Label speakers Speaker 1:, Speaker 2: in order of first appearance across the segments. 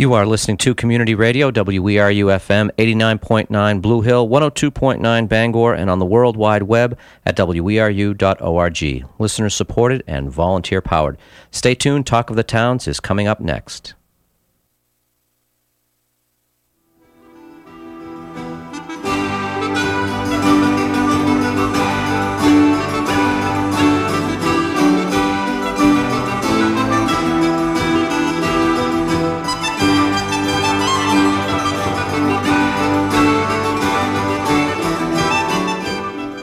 Speaker 1: You are listening to Community Radio, WERU FM 89.9 Blue Hill, 102.9 Bangor, and on the World Wide Web at WERU.org. Listener supported and volunteer powered. Stay tuned, Talk of the Towns is coming up next.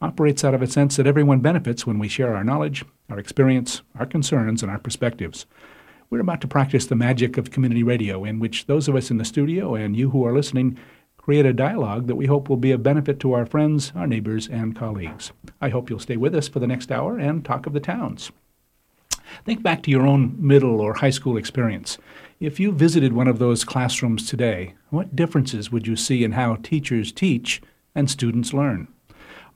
Speaker 2: operates out of a sense that everyone benefits when we share our knowledge, our experience, our concerns, and our perspectives. We're about to practice the magic of community radio, in which those of us in the studio and you who are listening create a dialogue that we hope will be of benefit to our friends, our neighbors, and colleagues. I hope you'll stay with us for the next hour and talk of the towns. Think back to your own middle or high school experience. If you visited one of those classrooms today, what differences would you see in how teachers teach and students learn?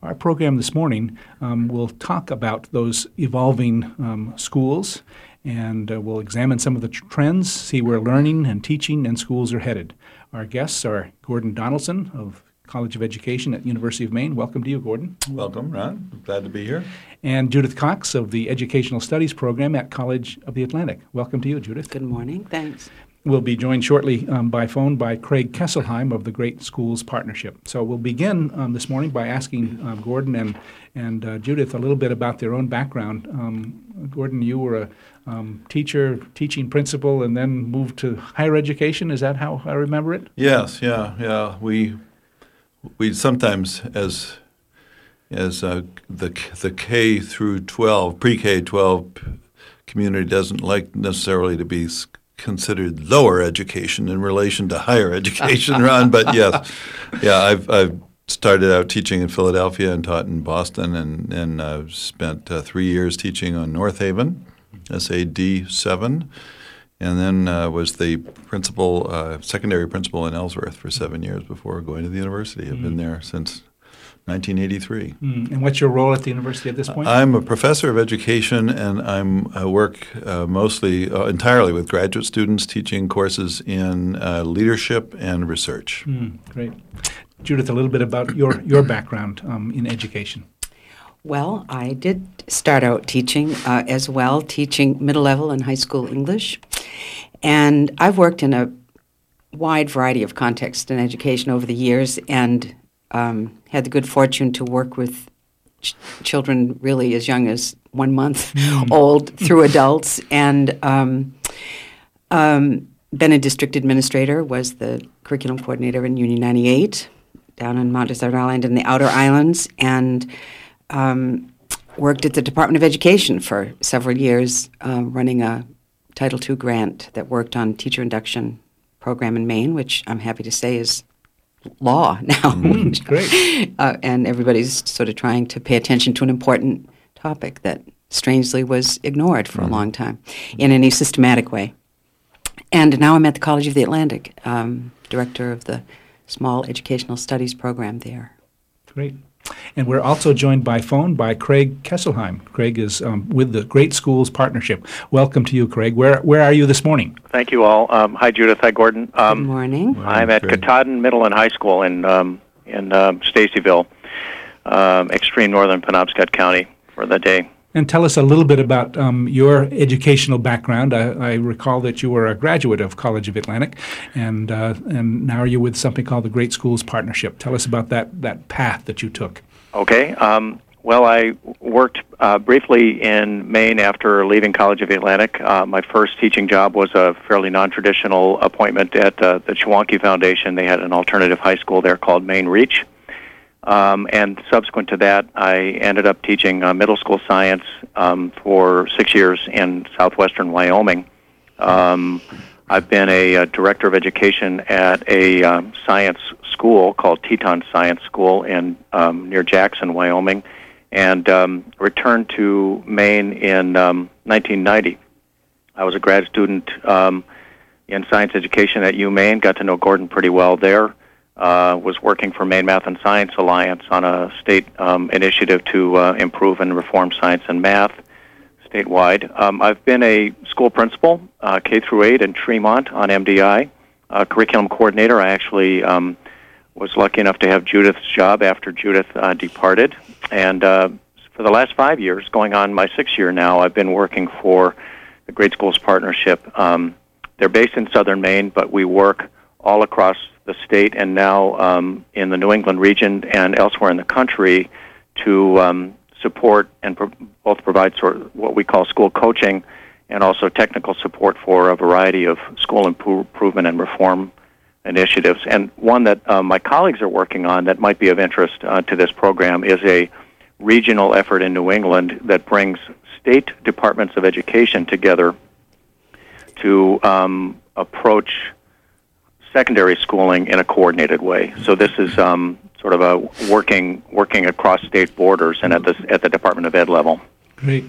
Speaker 2: Our program this morning um, will talk about those evolving um, schools and uh, we'll examine some of the trends, see where learning and teaching and schools are headed. Our guests are Gordon Donaldson of College of Education at University of Maine. Welcome to you, Gordon.
Speaker 3: Welcome, Ron. Glad to be here.
Speaker 2: And Judith Cox of the Educational Studies Program at College of the Atlantic. Welcome to you, Judith.
Speaker 4: Good morning. Thanks.
Speaker 2: We'll be joined shortly um, by phone by Craig Kesselheim of the Great Schools Partnership. So we'll begin um, this morning by asking um, Gordon and, and uh, Judith a little bit about their own background. Um, Gordon, you were a um, teacher, teaching principal, and then moved to higher education. Is that how I remember it?
Speaker 3: Yes, yeah, yeah. We we sometimes as as uh, the the K through 12, pre-K 12 community doesn't like necessarily to be considered lower education in relation to higher education, Ron. But yes, yeah, I've, I've started out teaching in Philadelphia and taught in Boston, and and uh, spent uh, three years teaching on North Haven, SAD seven, and then uh, was the principal, uh, secondary principal in Ellsworth for seven years before going to the university. I've mm-hmm. been there since 1983.
Speaker 2: Mm. And what's your role at the university at this point?
Speaker 3: I'm a professor of education, and I'm, I work uh, mostly, uh, entirely with graduate students teaching courses in uh, leadership and research.
Speaker 2: Mm, great. Judith, a little bit about your, your background um, in education.
Speaker 4: Well, I did start out teaching uh, as well, teaching middle level and high school English. And I've worked in a wide variety of contexts in education over the years, and um, had the good fortune to work with ch- children really as young as one month mm. old through adults, and um, um, been a district administrator, was the curriculum coordinator in Union 98 down in Mount Desert Island in the Outer Islands, and um, worked at the Department of Education for several years, uh, running a Title II grant that worked on teacher induction program in Maine, which I'm happy to say is law now.
Speaker 2: Mm, great.
Speaker 4: uh, and everybody's sort of trying to pay attention to an important topic that strangely was ignored for mm. a long time in any systematic way. And now I'm at the College of the Atlantic, um, director of the Small Educational Studies program there.
Speaker 2: Great. And we're also joined by phone by Craig Kesselheim. Craig is um, with the Great Schools Partnership. Welcome to you, Craig. Where where are you this morning?
Speaker 5: Thank you all. Um, hi, Judith. Hi, Gordon.
Speaker 4: Um, Good morning.
Speaker 5: I'm at Craig. Katahdin Middle and High School in um, in um, Stacyville, um, extreme northern Penobscot County, for the day.
Speaker 2: And tell us a little bit about um, your educational background. I, I, recall that you were a graduate of College of Atlantic, and uh, and now you're with something called the Great Schools Partnership. Tell us about that that path that you took.
Speaker 5: Okay. Um, well, I worked uh, briefly in Maine after leaving College of Atlantic. Uh, my first teaching job was a fairly non-traditional appointment at uh, the Chewonki Foundation. They had an alternative high school there called Maine Reach. Um, and subsequent to that, I ended up teaching uh, middle school science um, for six years in southwestern Wyoming. Um, I've been a, a, director of education at a um, science school called Teton Science School in um, near Jackson, Wyoming, and um, returned to Maine in um, 1990. I was a grad student um, in science education at UMaine. Got to know Gordon pretty well there. Uh, was working for Maine Math and Science Alliance on a state um, initiative to uh, improve and reform science and math statewide. Um, I've been a school principal, uh, K through 8 in Tremont on MDI. Uh, curriculum coordinator. I actually um, was lucky enough to have Judith's job after Judith uh, departed, and uh, for the last five years, going on my sixth year now, I've been working for the Great Schools Partnership. Um, they're based in southern Maine, but we work all across the state and now um, in the New England region and elsewhere in the country to um, support and pro- both provide sort of what we call school coaching and also technical support for a variety of school improvement and reform initiatives. And one that uh, my colleagues are working on that might be of interest uh, to this program is a regional effort in New England that brings state departments of education together to um, approach secondary schooling in a coordinated way. So this is um, sort of a working working across state borders and at the at the Department of Ed level.
Speaker 2: Great.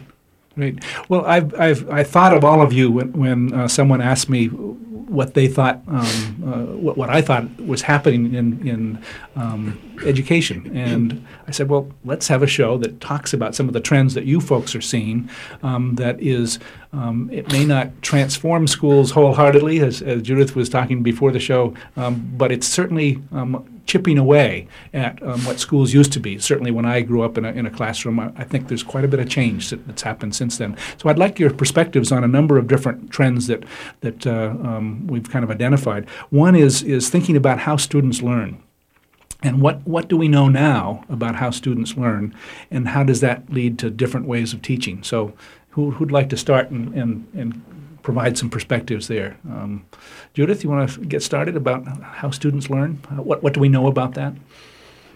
Speaker 2: Great. Well, I've, I've I thought of all of you when, when uh, someone asked me what they thought, um, uh, what, what I thought was happening in in um, education, and I said, well, let's have a show that talks about some of the trends that you folks are seeing. Um, that is, um, it may not transform schools wholeheartedly, as, as Judith was talking before the show, um, but it's certainly um, chipping away at um, what schools used to be. Certainly, when I grew up in a, in a classroom, I, I think there's quite a bit of change that, that's happened since then. So, I'd like your perspectives on a number of different trends that that uh, um, we've kind of identified. One is is thinking about how students learn. And what, what do we know now about how students learn, and how does that lead to different ways of teaching? So, who, who'd like to start and, and, and provide some perspectives there. Um, Judith, you want to get started about how students learn? What, what do we know about that?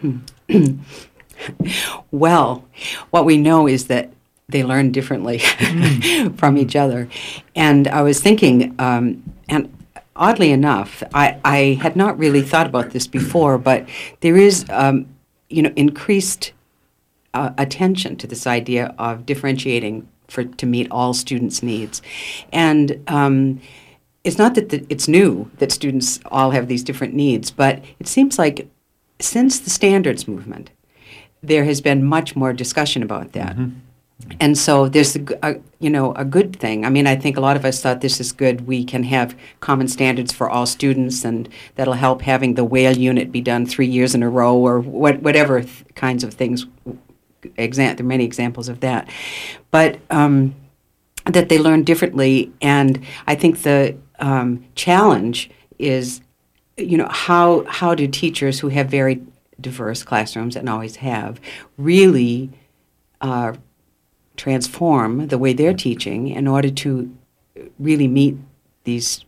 Speaker 4: well, what we know is that they learn differently mm. from each other. And I was thinking, um, and oddly enough, I, I had not really thought about this before, but there is, um, you know, increased uh, attention to this idea of differentiating for to meet all students' needs, and um, it's not that the, it's new that students all have these different needs, but it seems like since the standards movement, there has been much more discussion about that. Mm-hmm. And so there's a, a, you know a good thing. I mean, I think a lot of us thought this is good. We can have common standards for all students, and that'll help having the whale unit be done three years in a row, or what, whatever th- kinds of things There are many examples of that, but um, that they learn differently. And I think the um, challenge is, you know, how how do teachers who have very diverse classrooms and always have really uh, transform the way they're teaching in order to really meet these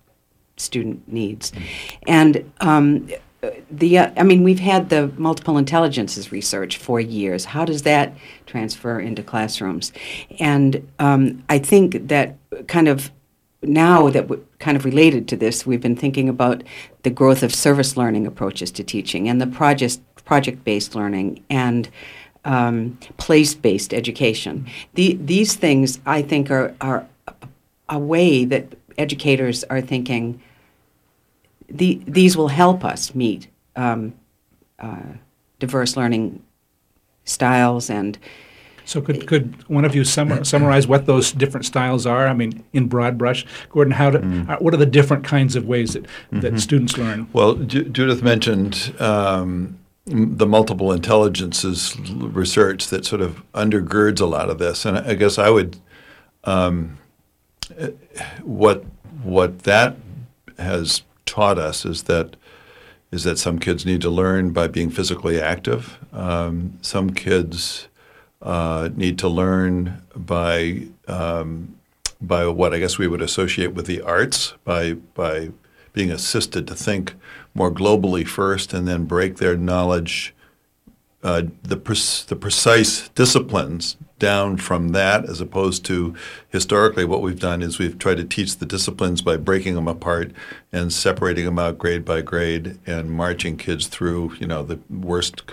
Speaker 4: student needs. And um, the uh, I mean, we've had the multiple intelligences research for years. How does that transfer into classrooms? And um, I think that kind of now that we're kind of related to this, we've been thinking about the growth of service learning approaches to teaching and the project project based learning and um, place based education. The, these things, I think, are are a way that educators are thinking the, these will help us meet um, uh, diverse learning styles and
Speaker 2: so could, could one of you summarize what those different styles are? I mean, in broad brush, Gordon, how do, mm. uh, what are the different kinds of ways that, mm-hmm. that students learn?
Speaker 3: Well, Ju- Judith mentioned um, the multiple intelligences research that sort of undergirds a lot of this, and I guess I would um, eh, what what that has taught us is that is that some kids need to learn by being physically active. Um, some kids uh, need to learn by um, by what I guess we would associate with the arts, by by being assisted to think more globally first, and then break their knowledge, uh, the pre- the precise disciplines down from that as opposed to historically what we've done is we've tried to teach the disciplines by breaking them apart and separating them out grade by grade and marching kids through you know the worst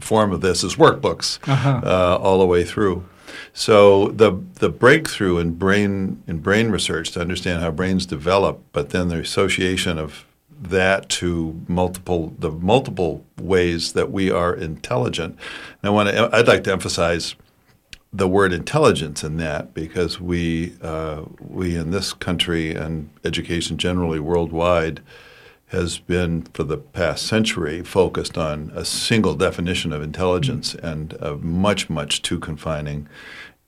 Speaker 3: form of this is workbooks
Speaker 2: Uh-huh.
Speaker 3: uh, all the way through so the the breakthrough in brain in brain research to understand how brains develop but then the association of that to multiple the multiple ways that we are intelligent and I want to I'd like to emphasize the word intelligence in that because we uh, we in this country and education generally worldwide has been for the past century focused on a single definition of intelligence and uh, much much too confining.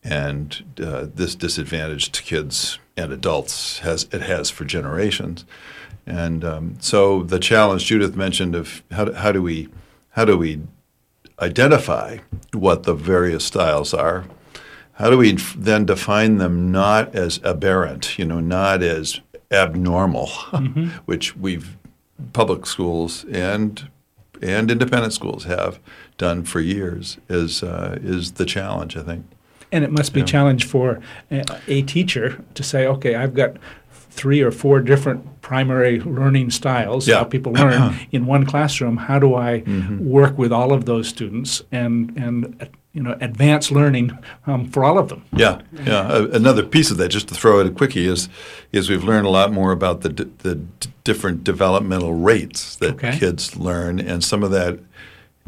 Speaker 3: And uh, this disadvantaged kids and adults has it has for generations. And um, so the challenge Judith mentioned of how do, how do we how do we identify what the various styles are. How do we then define them not as aberrant, you know, not as abnormal, which we've public schools and and independent schools have done for years is uh, is the challenge, I think.
Speaker 2: And it must be a challenge for a, a teacher to say, okay, I've got three or four different primary learning styles,
Speaker 3: Yeah.
Speaker 2: how people learn in one classroom. How do I
Speaker 3: Mm-hmm.
Speaker 2: work with all of those students and, and uh, you know, advance learning um, for all of them?
Speaker 3: Yeah, yeah. A- another piece of that, just to throw it a quickie, is is we've learned a lot more about the d- the d- different developmental rates that
Speaker 2: Okay.
Speaker 3: kids learn, and some of that,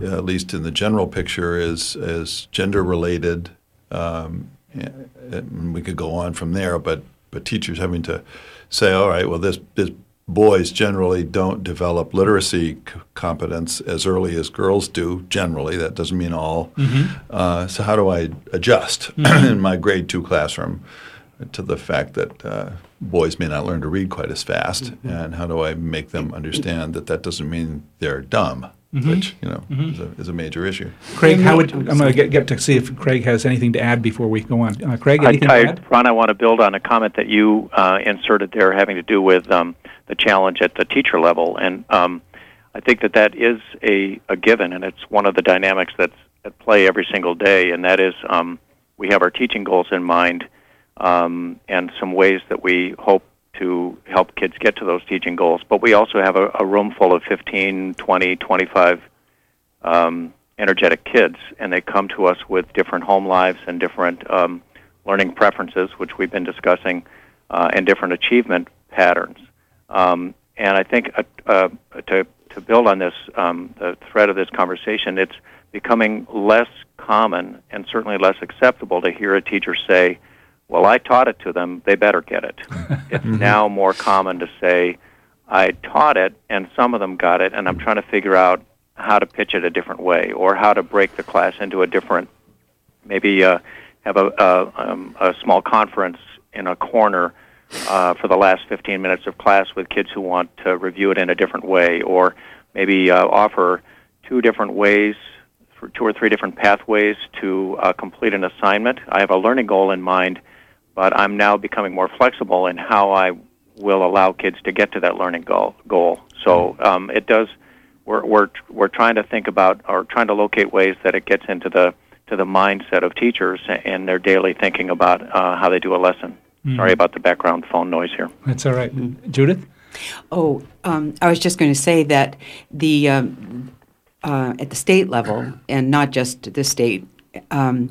Speaker 3: uh, at least in the general picture, is is gender related. Um, and and we could go on from there, but but teachers having to say, all right, well, this this boys generally don't develop literacy c- competence as early as girls do. Generally, that doesn't mean all. Uh, so how do I adjust in my grade two classroom to the fact that uh, boys may not learn to read quite as fast, and how do I make them understand that that doesn't mean they're dumb, which you know is, a, is a major issue.
Speaker 2: Craig, how would I'm going to get, get to see if Craig has anything to add before we go on. Uh, Craig, anything
Speaker 5: I,
Speaker 2: to add?
Speaker 5: Ron, I want to build on a comment that you uh, inserted there having to do with um, the challenge at the teacher level. And um, I think that that is a, a given, and it's one of the dynamics that's at play every single day, and that is um, we have our teaching goals in mind um, and some ways that we hope to help kids get to those teaching goals. But we also have a, a room full of 15, 20, 25 um, energetic kids, and they come to us with different home lives and different um, learning preferences, which we've been discussing, uh, and different achievement patterns. Um, and I think uh, uh, to to build on this, um, the thread of this conversation, it's becoming less common and certainly less acceptable to hear a teacher say, "Well, I taught it to them; they better get it." it's now more common to say, "I taught it, and some of them got it, and I'm trying to figure out how to pitch it a different way, or how to break the class into a different, maybe uh, have a, a, um, a small conference in a corner uh, for the last 15 minutes of class with kids who want to review it in a different way, or maybe uh, offer two different ways, for two or three different pathways to uh, complete an assignment. I have a learning goal in mind, but I'm now becoming more flexible in how I will allow kids to get to that learning goal. goal. So um, it does. We're, we're we're trying to think about or trying to locate ways that it gets into the to the mindset of teachers and their daily thinking about uh, how they do a lesson. Sorry about the background phone noise here.
Speaker 2: That's all right. Judith?
Speaker 4: Oh, um, I was just going to say that the um, uh, at the state level, and not just the state, um,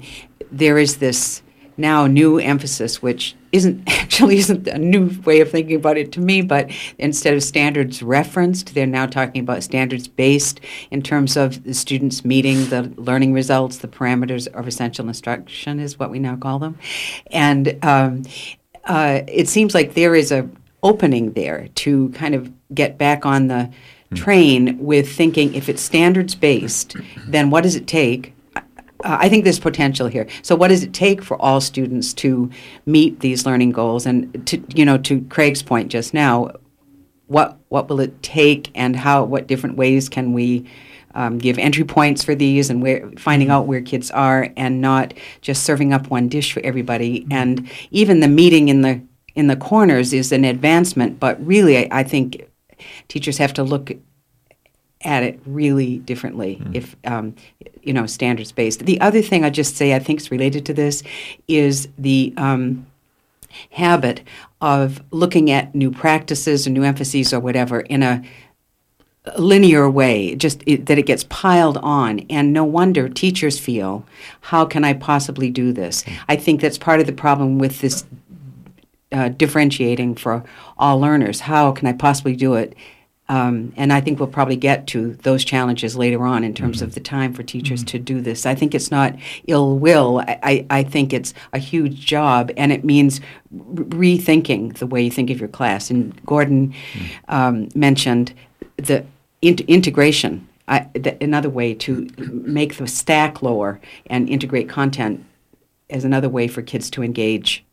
Speaker 4: there is this now new emphasis, which isn't actually isn't a new way of thinking about it to me, but instead of standards referenced, they're now talking about standards based in terms of the students meeting the learning results, the parameters of essential instruction is what we now call them, and um, uh, it seems like there is a opening there to kind of get back on the train with thinking if it's standards based, then what does it take? Uh, I think there's potential here. So, what does it take for all students to meet these learning goals? And to you know, to Craig's point just now, what what will it take, and how what different ways can we um, give entry points for these, and where finding out where kids are, and not just serving up one dish for everybody. And even the meeting in the in the corners is an advancement, but really, I, I think teachers have to look at it really differently if um, you know standards based. The other thing I just say I think is related to this is the um, habit of looking at new practices or new emphases or whatever in a linear way, just it, that it gets piled on. And no wonder teachers feel, how can I possibly do this? I think that's part of the problem with this uh, differentiating for all learners. How can I possibly do it? Um, and I think we'll probably get to those challenges later on in terms of the time for teachers to do this. I think it's not ill will. I, I, I think it's a huge job, and it means re- rethinking the way you think of your class. And Gordon um, mentioned the int- integration. I, th- another way to make the stack lower and integrate content as another way for kids to engage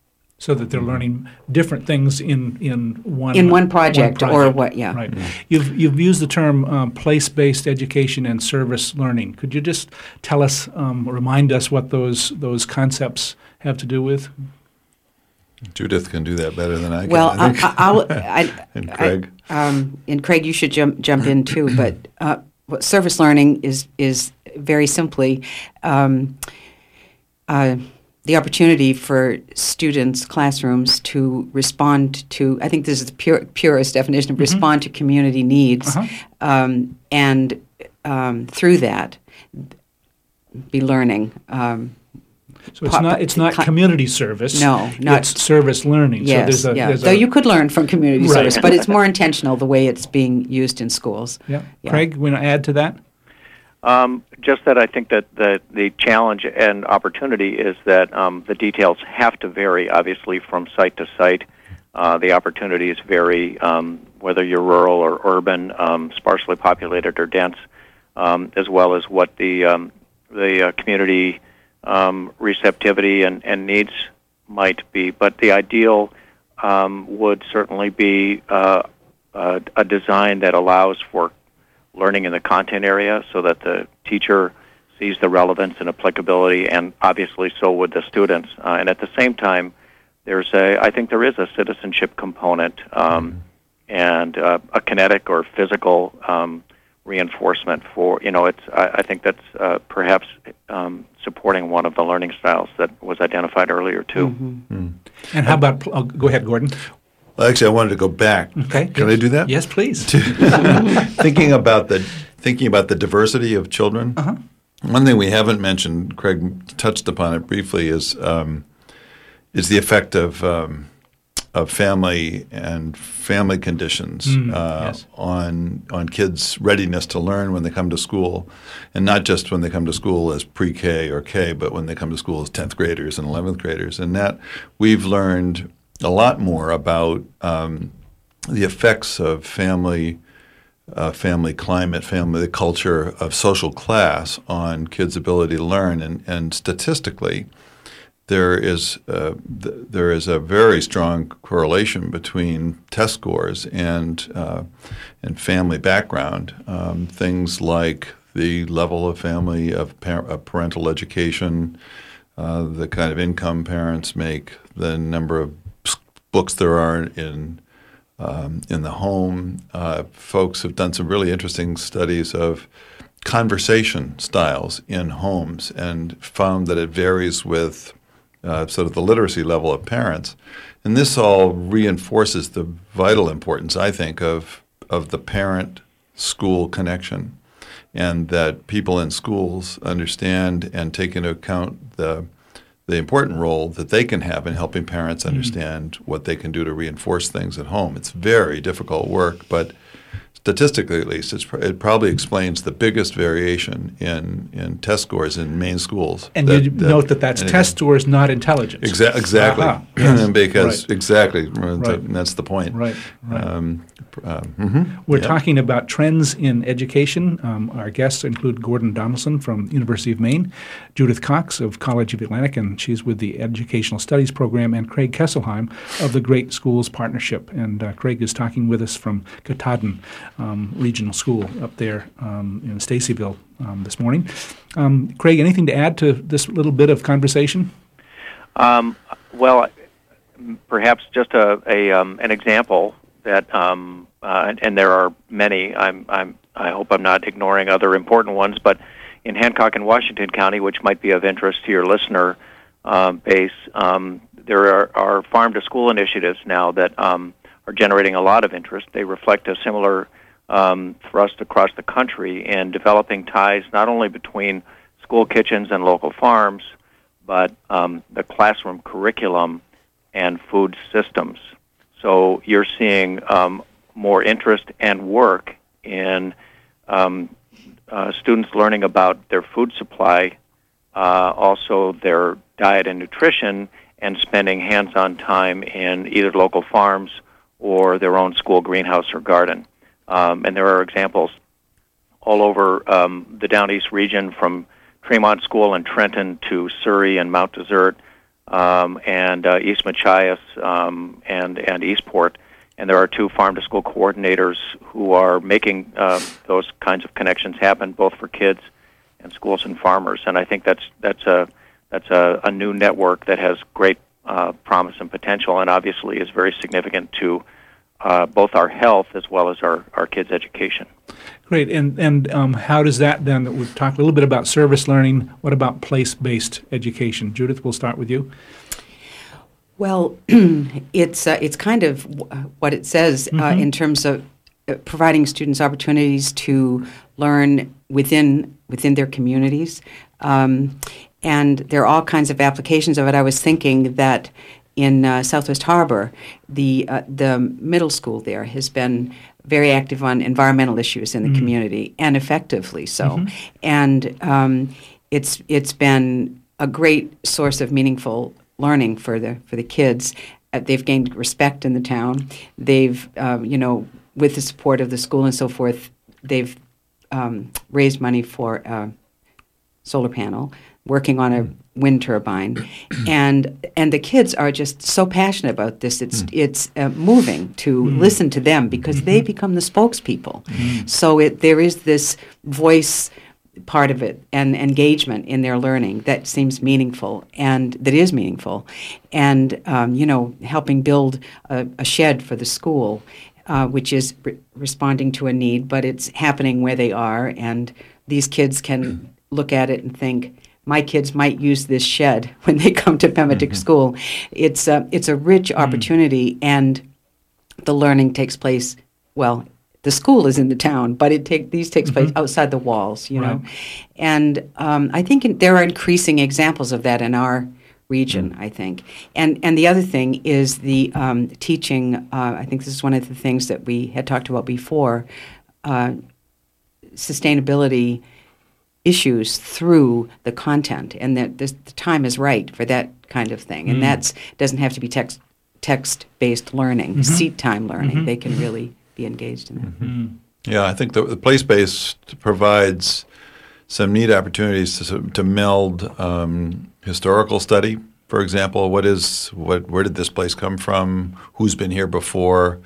Speaker 2: so that they're learning different things in, in one
Speaker 4: In one project or what- yeah.
Speaker 2: Right. You've you've used the term um, place-based education and service learning. Could you just tell us, um, remind us what those those concepts have to do with?
Speaker 3: Judith can do that better than I can.
Speaker 4: Well,
Speaker 3: I
Speaker 4: I,
Speaker 3: think.
Speaker 4: I, I'll, I,
Speaker 3: And
Speaker 4: I-
Speaker 3: Craig.
Speaker 4: um, and Craig, you should jump jump in too. But uh, what service learning is is very simply um, uh, the opportunity for students, classrooms to respond to. I think this is the pure, purest definition of respond to community needs,
Speaker 2: Uh-huh.
Speaker 4: um, and um, through that, be learning. Um,
Speaker 2: So it's not it's not community service.
Speaker 4: No, not-
Speaker 2: it's service learning.
Speaker 4: yes,
Speaker 2: so there's a,
Speaker 4: yeah. Though
Speaker 2: a,
Speaker 4: you could learn from community
Speaker 2: Right.
Speaker 4: service, but it's more intentional the way it's being used in schools.
Speaker 2: yeah.
Speaker 4: yeah.
Speaker 2: Craig, want to add to that?
Speaker 5: Um, just that I think that the, the challenge and opportunity is that um, the details have to vary, obviously, from site to site. Uh, the opportunities vary um, whether you're rural or urban, um, sparsely populated or dense, um, as well as what the um, the uh, community receptivity and, and needs might be. But the ideal would certainly be uh, a design that allows for learning in the content area so that the teacher sees the relevance and applicability, and obviously so would the students. Uh, and at the same time, there's a, I think there is a citizenship component um, and uh, a kinetic or physical um, reinforcement for, you know, it's, I, I think that's uh, perhaps um, supporting one of the learning styles that was identified earlier, too.
Speaker 2: And how about? Oh, go ahead, Gordon.
Speaker 3: Well, actually, I wanted to go back.
Speaker 2: Okay.
Speaker 3: Can I do that?
Speaker 2: Yes, please.
Speaker 3: thinking about the thinking about the diversity of children.
Speaker 2: Uh-huh.
Speaker 3: One thing we haven't mentioned, Craig touched upon it briefly, is um, is the effect of um, of family and family conditions
Speaker 2: Mm,
Speaker 3: uh,
Speaker 2: yes.
Speaker 3: on on kids' readiness to learn when they come to school, and not just when they come to school as pre-K or K, but when they come to school as tenth graders and eleventh graders. And that we've learned a lot more about um, the effects of family uh, family climate, family culture of social class on kids' ability to learn, and, and statistically, there is uh, th- there is a very strong correlation between test scores and uh, and family background. Um, things like the level of family of, par- of parental education, uh, the kind of income parents make, the number of books there are in um, in the home. Uh, folks have done some really interesting studies of conversation styles in homes and found that it varies with uh, sort of the literacy level of parents. And this all reinforces the vital importance, I think, of, of the parent school connection and that people in schools understand and take into account the the important role that they can have in helping parents understand what they can do to reinforce things at home. It's very difficult work, but statistically at least, it's, pr- it probably explains the biggest variation in, in test scores in Maine schools.
Speaker 2: And you note that that's
Speaker 3: anything.
Speaker 2: test scores, not intelligence.
Speaker 3: Exa- exactly.
Speaker 2: Aha, yes,
Speaker 3: because
Speaker 2: right.
Speaker 3: exactly,
Speaker 2: Right.
Speaker 3: that's the point.
Speaker 2: Right, right.
Speaker 3: Um, um, mhm.
Speaker 2: We're
Speaker 3: Yeah.
Speaker 2: talking about trends in education. Um, our guests include Gordon Donaldson from University of Maine, Judith Cox of College of Atlantic, and she's with the Educational Studies Program, and Craig Kesselheim of the Great Schools Partnership. And uh, Craig is talking with us from Katahdin um, Regional School up there um, in Stacyville um, this morning. Um, Craig, anything to add to this little bit of conversation?
Speaker 5: Um, well, perhaps just a, a um, an example that um, uh, and there are many. I'm, I'm, I hope I'm not ignoring other important ones, but in Hancock and Washington County, which might be of interest to your listener uh, base, um, there are, are farm to school initiatives now that um, are generating a lot of interest. They reflect a similar um, thrust across the country in developing ties not only between school kitchens and local farms, but um, the classroom curriculum and food systems. So you're seeing um, more interest and work in um, uh, students learning about their food supply, uh, also their diet and nutrition, and spending hands on time in either local farms or their own school greenhouse or garden. Um, and there are examples all over um, the Down East region from Tremont School in Trenton to Surry and Mount Desert um, and uh, East Machias um, and, and Eastport. And there are two farm to school coordinators who are making uh, those kinds of connections happen, both for kids and schools and farmers. And I think that's that's a that's a, a new network that has great uh, promise and potential, and obviously is very significant to uh, both our health as well as our, our kids' education.
Speaker 2: Great. And, and um, how does that then? We've talked a little bit about service learning. What about place based education? Judith, we'll start with you.
Speaker 4: Well, it's, uh, it's kind of what it says uh, mm-hmm. in terms of uh, providing students opportunities to learn within, within their communities. Um, and there are all kinds of applications of it. I was thinking that in uh, Southwest Harbor, the uh, the middle school there has been very active on environmental issues in the mm community and effectively so, mm-hmm. and um, it's it's been a great source of meaningful learning for the for the kids. Uh, they've gained respect in the town. They've um, you know with the support of the school and so forth, they've um, raised money for a solar panel working on a wind turbine, and and the kids are just so passionate about this. It's mm. it's uh, moving to mm. listen to them because mm-hmm. they become the spokespeople. Mm. So it, there is this voice part of it and engagement in their learning that seems meaningful and that is meaningful, and um, you know helping build a, a shed for the school. Uh, which is re- responding to a need, but it's happening where they are, and these kids can look at it and think, my kids might use this shed when they come to Pemetic mm-hmm. School. It's a, it's a rich mm. opportunity, mm and the learning takes place. Well, the school is in the town, but it take these takes mm-hmm. place outside the walls, you know. And um, I think in, there are increasing examples of that in our region. Mm. I think, and and the other thing is the um, teaching. Uh, I think this is one of the things that we had talked about before. Uh, sustainability issues through the content, and that this, the time is right for that kind of thing. And mm. that doesn't have to be text text based learning, mm-hmm. seat time learning. Mm-hmm. They can really be engaged in that.
Speaker 3: Mm-hmm. Yeah, I think the, the place based provides some neat opportunities to, to meld um, historical study. For example, what is what? Where did this place come from? Who's been here before?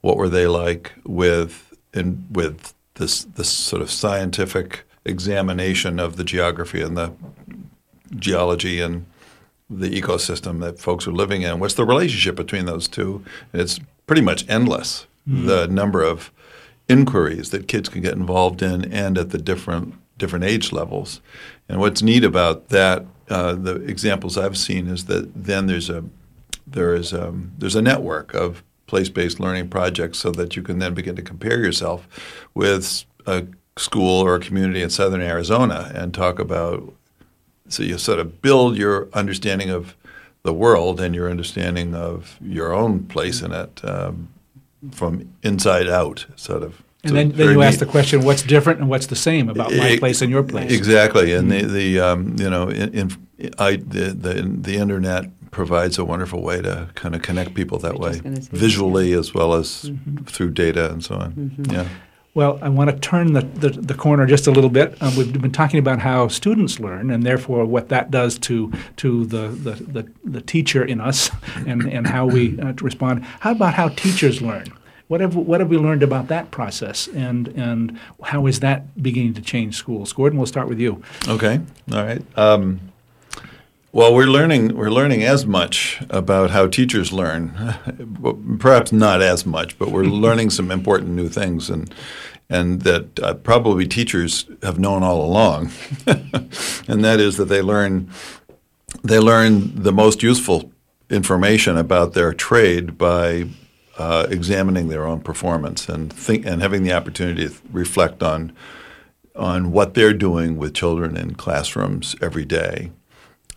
Speaker 3: What were they like? With and with this this sort of scientific examination of the geography and the geology and the ecosystem that folks are living in. What's the relationship between those two? It's pretty much endless. Mm-hmm. The number of inquiries that kids can get involved in, and at the different different age levels. And what's neat about that, uh, the examples I've seen, is that then there's a there is a, there's a network of place-based learning projects, so that you can then begin to compare yourself with a school or a community in southern Arizona and talk about so you sort of build your understanding of the world and your understanding of your own place in it um, from inside out, sort of.
Speaker 2: And so then, then you neat. ask the question, what's different and what's the same about my it, place and your place?
Speaker 3: Exactly, and mm-hmm. the, the um, you know in, in, I, the, the the internet provides a wonderful way to kind of connect people that way, visually as well as mm-hmm. through data and so on. Mm-hmm. Yeah.
Speaker 2: Well, I want to turn the, the, the corner just a little bit. Um, we've been talking about how students learn and therefore what that does to, to the, the, the, the teacher in us and, and how we uh, respond. How about how teachers learn? What have, what have we learned about that process and, and how is that beginning to change schools? Gordon, we'll start with you.
Speaker 3: Okay. All right. Um, Well, we're learning we're learning as much about how teachers learn, perhaps not as much, but we're learning some important new things, and and that uh, probably teachers have known all along, and that is that they learn they learn the most useful information about their trade by uh, examining their own performance and think and having the opportunity to reflect on on what they're doing with children in classrooms every day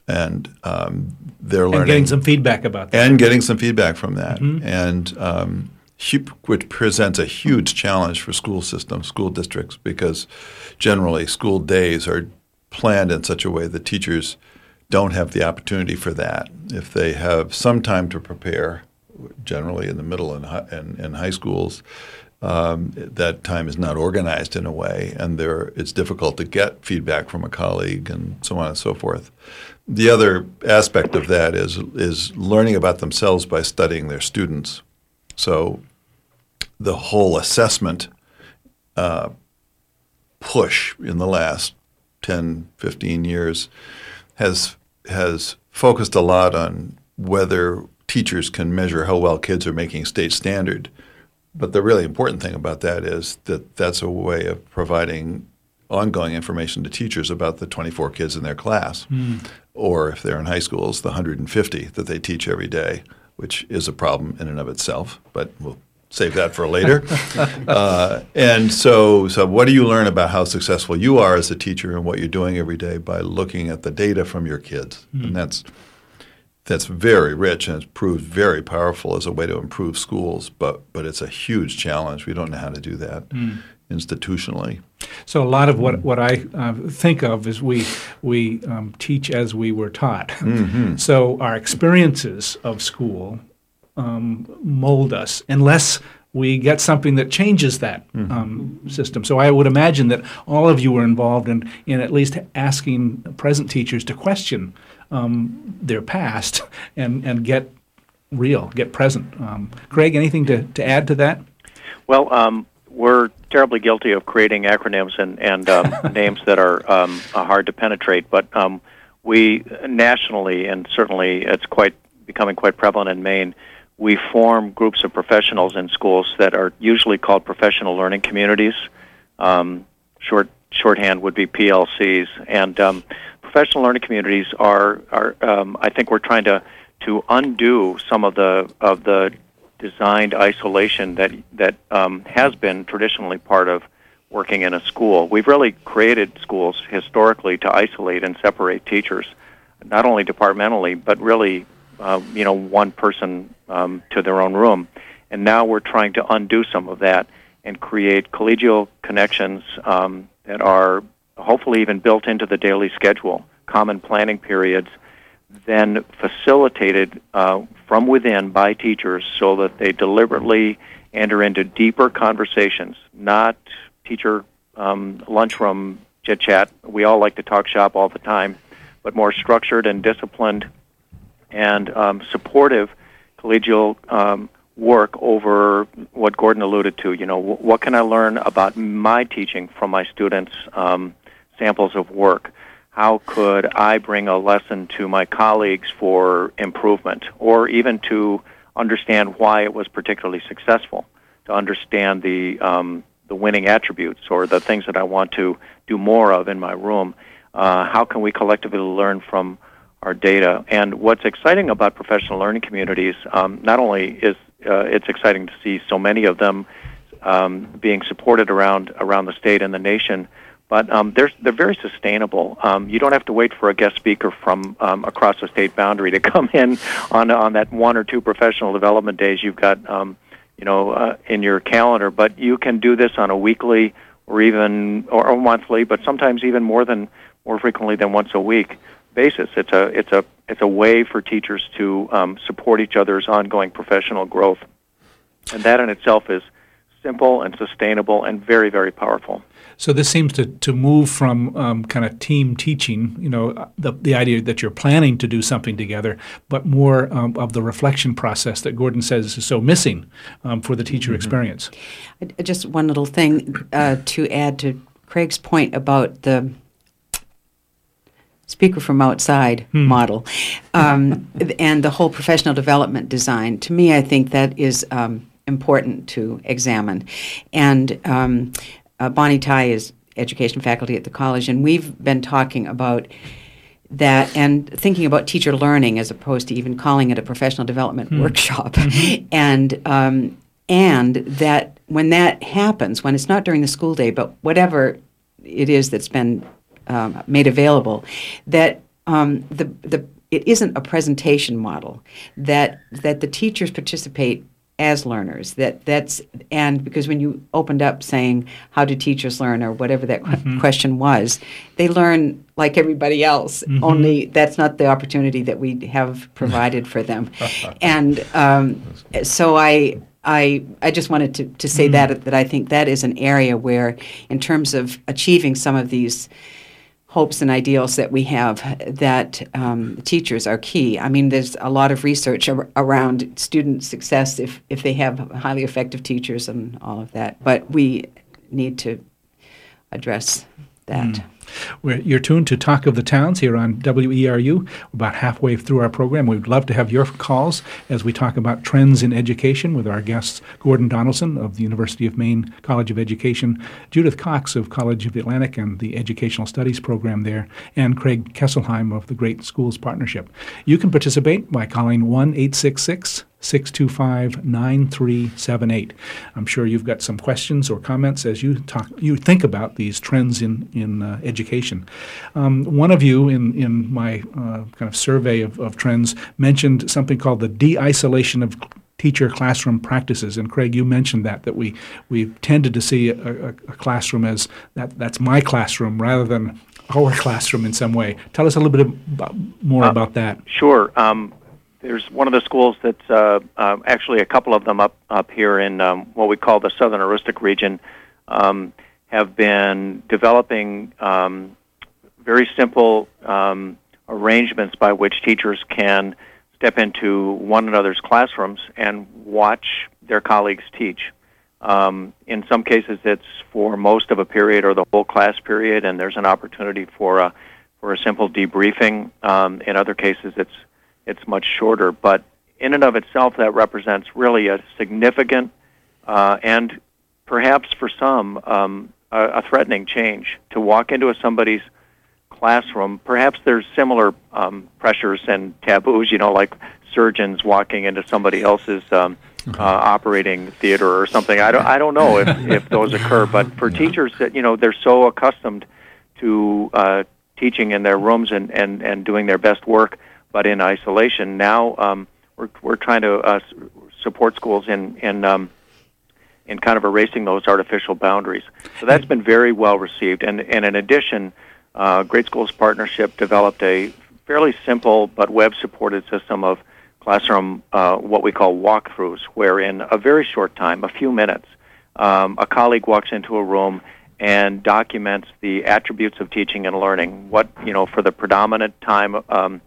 Speaker 3: and um, they're learning
Speaker 2: and getting some feedback about that,
Speaker 3: and getting some feedback from that, mm-hmm. and um, which presents a huge challenge for school systems, school districts, because generally school days are planned in such a way that teachers don't have the opportunity for that. If they have some time to prepare, generally in the middle and, and, and high schools, um, that time is not organized in a way, and there it's difficult to get feedback from a colleague and so on and so forth. The other aspect of that is is learning about themselves by studying their students. So the whole assessment uh, push in the last 10, 15 years has has focused a lot on whether teachers can measure how well kids are making state standard but the really important thing about that is that that's a way of providing ongoing information to teachers about the 24 kids in their class, mm. or if they're in high schools, the 150 that they teach every day, which is a problem in and of itself. But we'll save that for later. uh, and so, so what do you learn about how successful you are as a teacher and what you're doing every day by looking at the data from your kids? Mm. And that's that's very rich and it's proved very powerful as a way to improve schools, but but it's a huge challenge. We don't know how to do that mm. institutionally.
Speaker 2: So a lot of what what I uh, think of is we we um, teach as we were taught. Mm-hmm. So our experiences of school um, mold us unless we get something that changes that mm-hmm. um, system. So I would imagine that all of you were involved in, in at least asking present teachers to question um, their past and, and get real, get present. Um, Craig, anything to, to add to that?
Speaker 5: Well, um, we're terribly guilty of creating acronyms and, and um, names that are um, hard to penetrate, but um, we nationally, and certainly it's quite becoming quite prevalent in Maine, we form groups of professionals in schools that are usually called professional learning communities. Um, short shorthand would be PLCs, and um, professional learning communities are are um, I think we're trying to to undo some of the of the designed isolation that that um, has been traditionally part of working in a school. We've really created schools historically to isolate and separate teachers, not only departmentally but really, uh, you know, one person um, to their own room. And now we're trying to undo some of that and create collegial connections um, that are hopefully even built into the daily schedule, common planning periods, then facilitated uh, from within by teachers so that they deliberately enter into deeper conversations, not teacher um, lunchroom chit chat. We all like to talk shop all the time, but more structured and disciplined and um, supportive collegial um, work over what Gordon alluded to. You know, what can I learn about my teaching from my students' um, samples of work? How could I bring a lesson to my colleagues for improvement, or even to understand why it was particularly successful, to understand the um, the winning attributes or the things that I want to do more of in my room? Uh, how can we collectively learn from our data? And what's exciting about professional learning communities, um, not only is uh, it's exciting to see so many of them um, being supported around around the state and the nation, but um, they're they're very sustainable. Um, you don't have to wait for a guest speaker from um, across the state boundary to come in on on that one or two professional development days you've got um, you know uh, in your calendar. But you can do this on a weekly or even or, or monthly, but sometimes even more than more frequently than once a week basis. It's a it's a it's a way for teachers to um, support each other's ongoing professional growth, and that in itself is simple and sustainable and very very powerful.
Speaker 2: So this seems to, to move from um, kind of team teaching, you know, the, the idea that you're planning to do something together, but more um, of the reflection process that Gordon says is so missing um, for the teacher mm-hmm. experience.
Speaker 4: Just one little thing uh, to add to Craig's point about the speaker from outside model, um, and the whole professional development design. To me, I think that is um, important to examine. And um, uh, Bonnie Tai is education faculty at the college, and we've been talking about that and thinking about teacher learning as opposed to even calling it a professional development workshop, and um, and that when that happens, when it's not during the school day, but whatever it is that's been um, made available, that um, the the it isn't a presentation model that that the teachers participate as learners that that's and because when you opened up saying how do teachers learn or whatever that mm-hmm. question was they learn like everybody else mm-hmm. only that's not the opportunity that we have provided for them and um, so i I, I just wanted to, to say mm. that that I think that is an area where, in terms of achieving some of these hopes and ideals that we have that um, teachers are key. I mean, there's a lot of research ar- around student success if, if they have highly effective teachers and all of that. But we need to address that. Mm.
Speaker 2: We're, you're tuned to Talk of the Towns here on WERU. About halfway through our program. We'd love to have your calls as we talk about trends in education with our guests Gordon Donaldson of the University of Maine College of Education, Judith Cox of College of the Atlantic and the Educational Studies program there, and Craig Kesselheim of the Great Schools Partnership. You can participate by calling 1 866 625 9378. I'm sure you've got some questions or comments as you talk, you think about these trends in, in uh, education. Um, one of you in, in my uh, kind of survey of, of trends mentioned something called the de isolation of teacher classroom practices. And Craig, you mentioned that that we we tended to see a, a, a, classroom as that that's my classroom rather than our classroom in some way. Tell us a little bit more uh, about that.
Speaker 5: Sure. Um, there's one of the schools that's uh, uh, actually a couple of them up up here in um, what we call the Southern Aroostook region um, have been developing um, very simple um, arrangements by which teachers can step into one another's classrooms and watch their colleagues teach. Um, in some cases, it's for most of a period or the whole class period, and there's an opportunity for a for a simple debriefing. Um, in other cases, it's it's much shorter. But in and of itself, that represents really a significant uh, and perhaps for some um, a, a, threatening change to walk into a, somebody's classroom. Perhaps there's similar um, pressures and taboos, you know, like surgeons walking into somebody else's um, uh, operating theater or something. I don't, I don't know if, if those occur, but for teachers that you know they're so accustomed to uh, teaching in their rooms and, and, and doing their best work but in isolation. Now um, we're we're trying to uh, support schools in in um, in kind of erasing those artificial boundaries. So that's been very well received. And and in addition, uh, Great Schools Partnership developed a fairly simple but web supported system of classroom uh, what we call walkthroughs, where in a very short time, a few minutes, um, a colleague walks into a room and documents the attributes of teaching and learning. What you know for the predominant time um,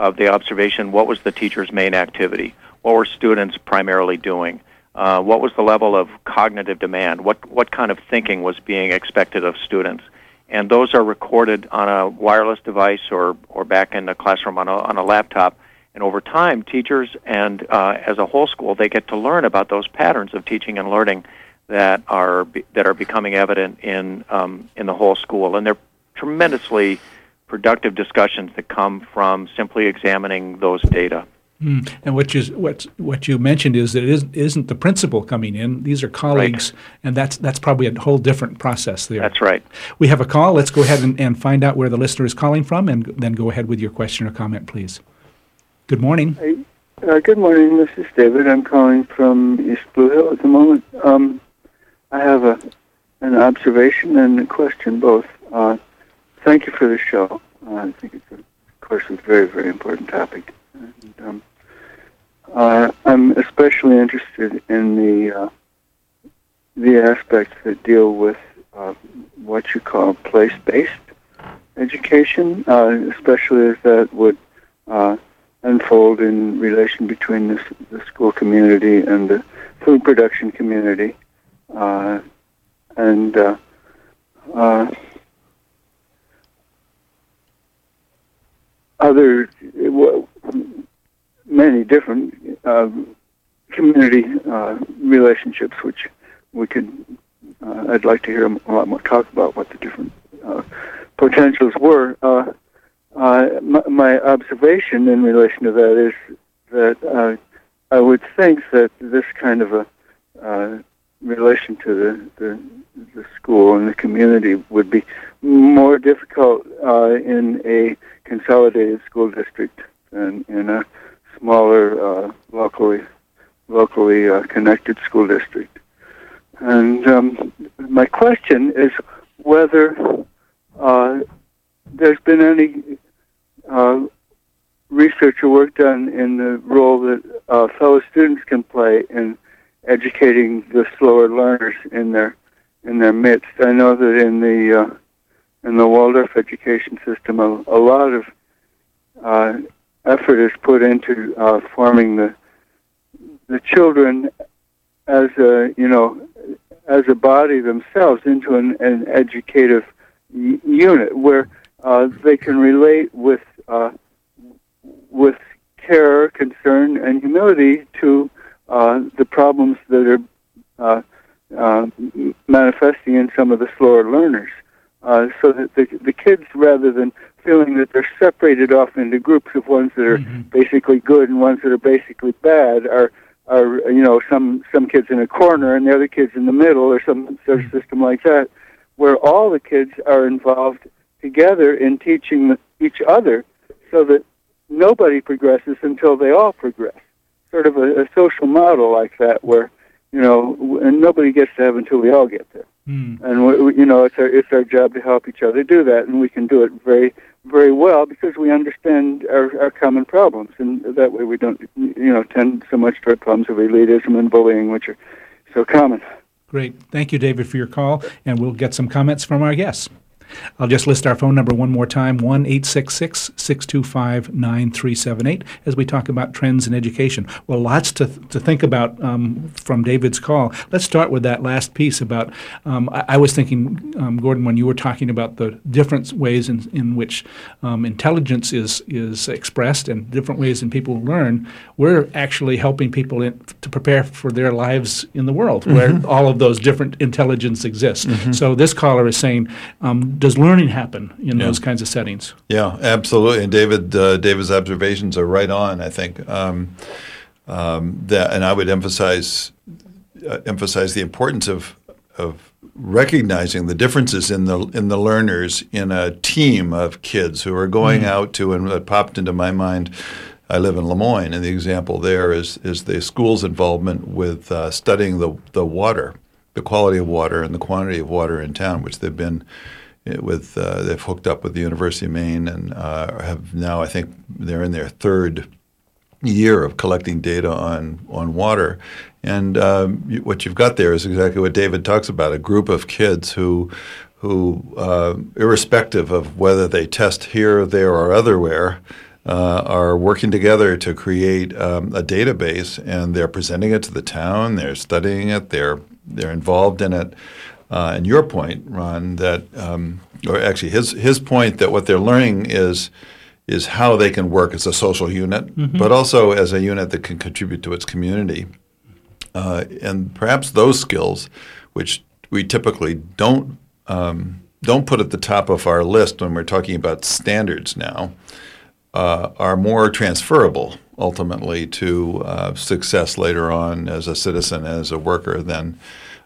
Speaker 5: of the observation, what was the teacher's main activity? What were students primarily doing? Uh, what was the level of cognitive demand? What, what kind of thinking was being expected of students? And those are recorded on a wireless device or, or back in the classroom on a, on a laptop. And over time, teachers and uh, as a whole school, they get to learn about those patterns of teaching and learning that are that are becoming evident in um, in the whole school, and they're tremendously productive discussions that come from simply examining those data.
Speaker 2: Mm. And what you what what you mentioned is that it isn't, isn't the principal coming in; these are colleagues, right. and that's that's probably a whole different process there.
Speaker 5: That's right.
Speaker 2: We have a call. Let's go ahead and, and find out where the listener is calling from, and then go ahead with your question or comment, please. Good morning.
Speaker 6: Hey, uh, good morning. This is David. I'm calling from East Blue Hill at the moment. Um, I have a an observation and a question both. Uh, thank you for the show. Uh, I think it's, a, of course, a very, very important topic. And, um, uh, I'm especially interested in the uh, the aspects that deal with uh, what you call place-based education, uh, especially as that would uh, unfold in relation between the, the, school community and the food production community, and other many different uh, community uh, relationships, which we could. Uh, I'd like to hear a lot more talk about what the different uh, potentials were. Uh, uh, my, my, observation in relation to that is that I would think that this kind of a relation to the, the, the school and the community would be more difficult uh, in a consolidated school district than in a smaller uh, locally locally uh, connected school district. And um, my question is whether uh, there's been any uh, research or work done in the role that uh, fellow students can play in educating the slower learners in their in their midst. I know that in the uh, in the Waldorf education system, a, a lot of uh, effort is put into uh, forming the the children as a you know as a body themselves into an, an educative unit where uh, they can relate with uh, with care, concern, and humility to uh, the problems that are uh, uh, manifesting in some of the slower learners. Uh, so that the, the kids, rather than feeling that they're separated off into groups of ones that are mm-hmm. basically good and ones that are basically bad, are are you know some some kids in a corner and the other kids in the middle, or some sort of mm-hmm. system like that, where all the kids are involved together in teaching each other, so that nobody progresses until they all progress. Sort of a, a social model like that, where you know, and nobody gets to heaven until we all get there. Mm. And we, you know, it's our it's our job to help each other do that, and we can do it very very well because we understand our, our common problems, and that way we don't you know tend so much toward problems of elitism and bullying, which are so common.
Speaker 2: Great, thank you, David, for your call, and we'll get some comments from our guests. I'll just list our phone number one more time 1 625 9378 as we talk about trends in education. Well, lots to, to think about um, from David's call. Let's start with that last piece about. Um, I, I, was thinking, um, Gordon, when you were talking about the different ways in, in which um, intelligence is, is expressed and different ways in people learn, we're actually helping people in, to prepare for their lives in the world mm-hmm. where all of those different intelligence exists. Mm-hmm. So this caller is saying, um, does learning happen in yeah. those kinds of settings?
Speaker 3: Yeah, absolutely. And David, uh, David's observations are right on. I think um, um, that, and I would emphasize uh, emphasize the importance of of recognizing the differences in the in the learners in a team of kids who are going mm. out to and what popped into my mind. I live in Lamoine, and the example there is is the school's involvement with uh, studying the the water, the quality of water, and the quantity of water in town, which they've been with uh, they've hooked up with the University of Maine and uh, have now I think they're in their third year of collecting data on on water. And um, you, what you've got there is exactly what David talks about: a group of kids who who, uh, irrespective of whether they test here, there, or otherwhere. Uh, are working together to create um, a database, and they're presenting it to the town. They're studying it. They're they're involved in it, uh, and your point, Ron, that um, or actually his his point that what they're learning is is how they can work as a social unit, mm-hmm. but also as a unit that can contribute to its community, uh, and perhaps those skills, which we typically don't um, don't put at the top of our list when we're talking about standards now, uh, are more transferable ultimately to uh, success later on as a citizen, as a worker than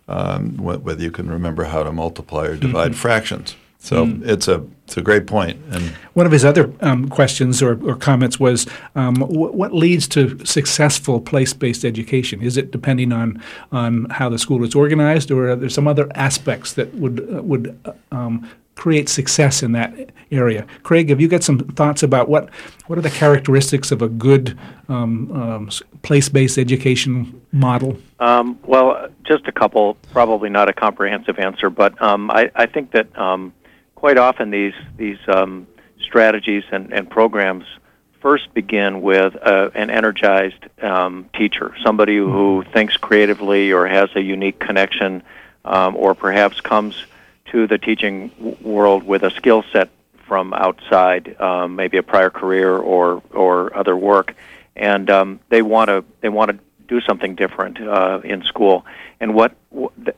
Speaker 3: um, whether you can remember how to multiply or divide mm-hmm. fractions. So mm. it's a it's a great point. And
Speaker 2: one of his other um, questions or, or, comments was, um, wh- what leads to successful place-based education? Is it depending on on how the school is organized, or are there some other aspects that would uh, would uh, um, create success in that area. Craig, have you got some thoughts about what what are the characteristics of a good um, um, place-based education model?
Speaker 5: Um, well, just a couple. Probably not a comprehensive answer, but um, I, I, think that um, quite often these these um, strategies and, and, programs first begin with a, an energized teacher, somebody who mm-hmm. thinks creatively or has a unique connection, or perhaps comes to the teaching w- world with a skill set from outside, um, maybe a prior career or or other work, and um, they want to they want to do something different uh, in school. And what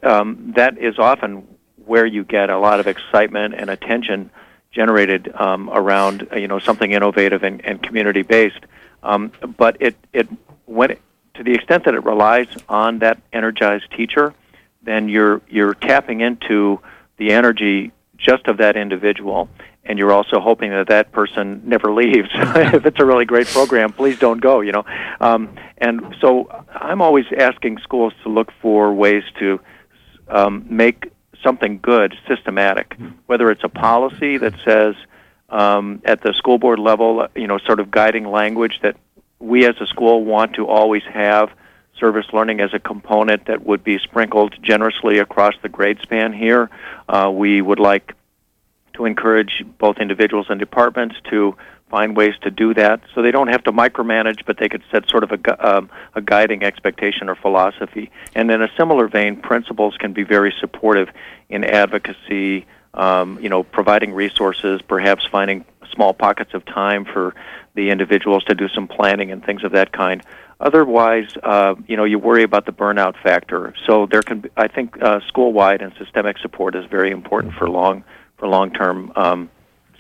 Speaker 5: um, that is often where you get a lot of excitement and attention generated um, around uh, you know something innovative and, and community based. Um, but it it when it, to the extent that it relies on that energized teacher, then you're you're tapping into the energy just of that individual and you're also hoping that that person never leaves. if it's a really great program, please don't go. You know, um, and so I'm always asking schools to look for ways to um, make something good systematic, whether it's a policy that says um, at the school board level, you know, sort of guiding language that we as a school want to always have service learning as a component that would be sprinkled generously across the grade span here. Uh, we would like to encourage both individuals and departments to find ways to do that so they don't have to micromanage, but they could set sort of a, um, a guiding expectation or philosophy. And in a similar vein, principals can be very supportive in advocacy, um, you know, providing resources, perhaps finding small pockets of time for the individuals to do some planning and things of that kind. Otherwise, uh, you know, you worry about the burnout factor. So there can, be, I think, uh, school-wide and systemic support is very important for long for long-term um,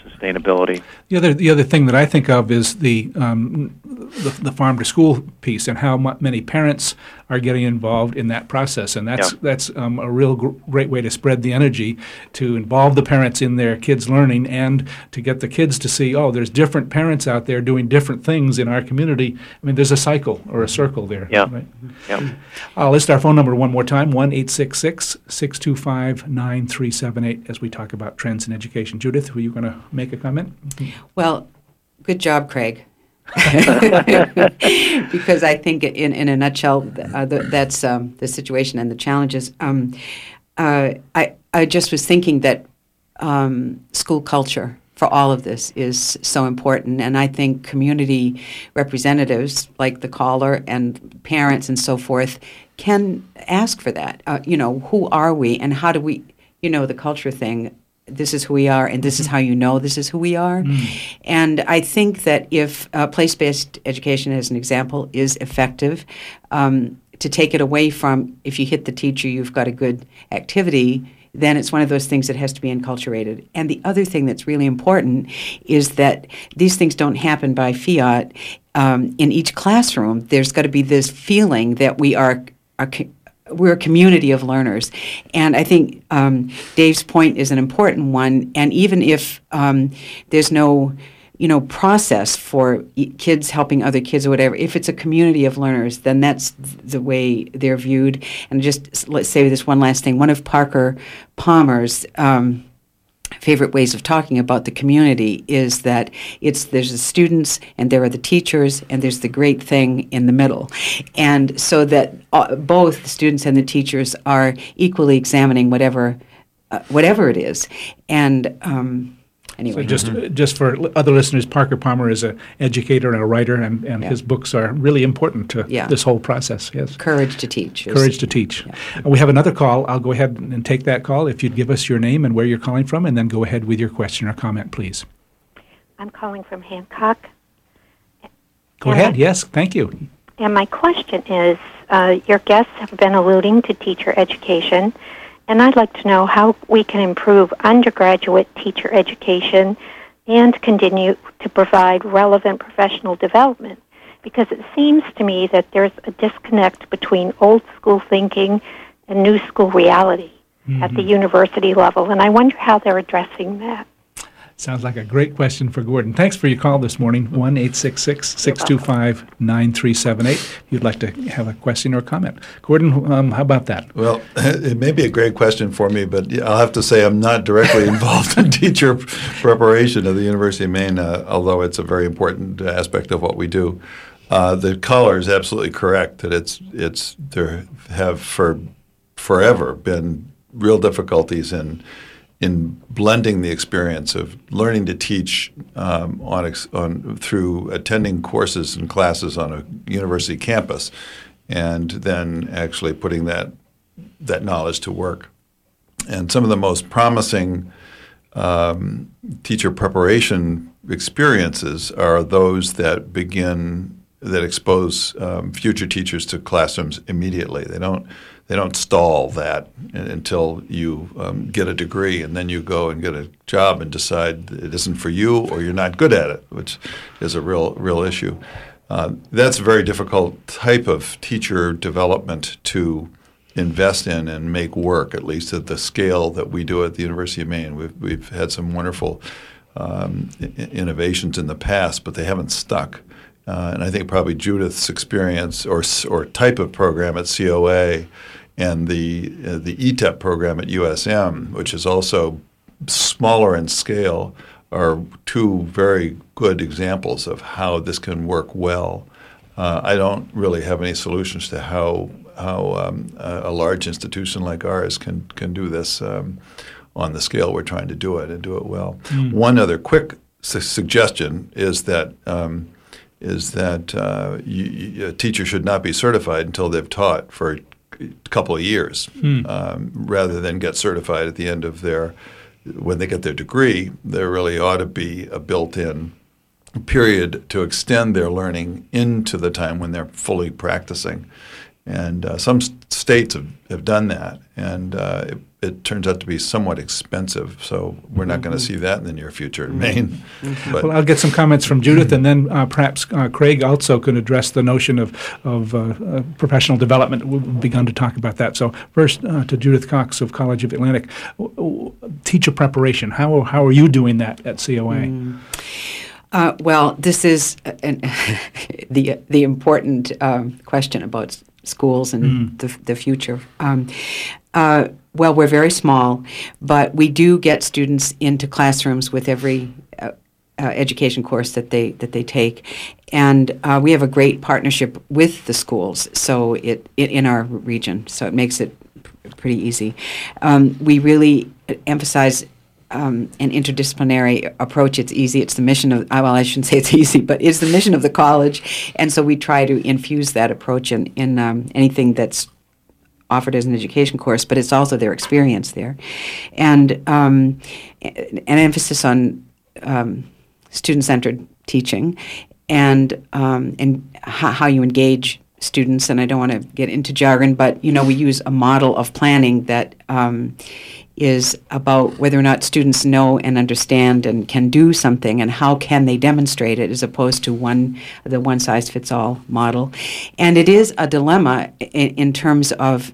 Speaker 5: sustainability.
Speaker 2: The other the other thing that I think of is the um, the, the, farm to school piece and how many parents are getting involved in that process, and that's yeah. that's um, a real gr- great way to spread the energy to involve the parents in their kids' learning and to get the kids to see, oh, there's different parents out there doing different things in our community. I mean, there's a cycle or a circle there.
Speaker 5: Yeah. Right? yeah.
Speaker 2: I'll list our phone number one more time: one eight six six six two five nine three seven eight. As we talk about trends in education, Judith, were you going to make a comment?
Speaker 4: Well, good job, Craig. because I think, in, in a nutshell, uh, the, that's um, the situation and the challenges. Um, uh, I, I just was thinking that um, school culture for all of this is so important. And I think community representatives like the caller and parents and so forth can ask for that. Uh, you know, who are we and how do we, you know, the culture thing this is who we are, and this is how you know this is who we are. Mm. And I think that if uh, place based education, as an example, is effective, um, to take it away from if you hit the teacher, you've got a good activity. Then it's one of those things that has to be enculturated. And the other thing that's really important is that these things don't happen by fiat. Um, in each classroom, there's got to be this feeling that we are, are we're a community of learners. And I think um, Dave's point is an important one. And even if um, there's no you know process for kids helping other kids or whatever if it's a community of learners then that's the way they're viewed and just let's say this one last thing one of parker palmer's um, favorite ways of talking about the community is that it's there's the students and there are the teachers and there's the great thing in the middle. And so that uh, both the students and the teachers are equally examining whatever uh, whatever it is. And um, anyway.
Speaker 2: So just mm-hmm. just for other listeners, Parker Palmer is an educator and a writer, and, and yeah. his books are really important to yeah. this whole process. Yes,
Speaker 4: courage to teach.
Speaker 2: Courage to teach. Yeah. We have another call. I'll go ahead and take that call. If you'd give us your name and where you're calling from, and then go ahead with your question or comment, please.
Speaker 7: I'm calling from Hancock.
Speaker 2: Go and ahead. I, yes, thank you.
Speaker 7: And my question is, uh, your guests have been alluding to teacher education and I'd like to know how we can improve undergraduate teacher education and continue to provide relevant professional development. Because it seems to me that there's a disconnect between old school thinking and new school reality mm-hmm. at the mm-hmm. university level. And I wonder how they're addressing that.
Speaker 2: Sounds like a great question for Gordon. Thanks for your call this morning, 1 625 9378. If you'd like to have a question or comment. Gordon, um, how about that?
Speaker 3: Well, it may be a great question for me, but I'll have to say I'm not directly involved in teacher preparation at the University of Maine, uh, although it's a very important aspect of what we do. Uh, the caller is absolutely correct that it's it's there have for forever been real difficulties in in blending the experience of learning to teach um, on, on through attending courses and classes on a university campus, and then actually putting that that knowledge to work. And some of the most promising um, teacher preparation experiences are those that begin that expose um, future teachers to classrooms immediately. They don't they don't stall that until you um, get a degree and then you go and get a job and decide it isn't for you or you're not good at it, which is a real real issue. Uh, that's a very difficult type of teacher development to invest in and make work, at least at the scale that we do at the University of Maine. We've, we've had some wonderful um, innovations in the past, but they haven't stuck. Uh, and I think probably Judith's experience or, or type of program at COA and the, uh, the ETEP program at USM, which is also smaller in scale, are two very good examples of how this can work well. Uh, I don't really have any solutions to how how um, a, a, large institution like ours can can do this um, on the scale we're trying to do it and do it well. Mm. One other quick su- suggestion is that um, is that uh, you, you, a teacher should not be certified until they've taught for couple of years, mm. rather than get certified at the end of their when they get their degree, there really ought to be a built-in period to extend their learning into the time when they're fully practicing. And uh, some states have, have done that, and uh, it, it, turns out to be somewhat expensive. So we're not mm-hmm. going to see that in the near future in mm-hmm. Maine.
Speaker 2: Mm-hmm. well, I'll get some comments from Judith, and then uh, perhaps uh, Craig also could address the notion of, of uh, uh, professional development. We've begun to talk about that. So first to Judith Cox of College of Atlantic, teacher preparation. How, how are you doing that at COA? Mm.
Speaker 4: well, this is an, the the important um, question about schools and mm. the, the future. Um, uh, well, we're very small, but we do get students into classrooms with every uh, uh, education course that they that they take, and uh, we have a great partnership with the schools. So it, it in our region, so it makes it pretty easy. Um, we really emphasize um, an interdisciplinary approach. It's easy. It's the mission of, well, I shouldn't say it's easy, but it's the mission of the college. And so we try to infuse that approach in, in um, anything that's offered as an education course, but it's also their experience there. And um, an emphasis on um, student centered teaching and, um, and how, how you engage students and I don't want to get into jargon, but you know we use a model of planning that um, is about whether or not students know and understand and can do something and how can they demonstrate it as opposed to one the one size fits all model. And it is a dilemma in, in terms of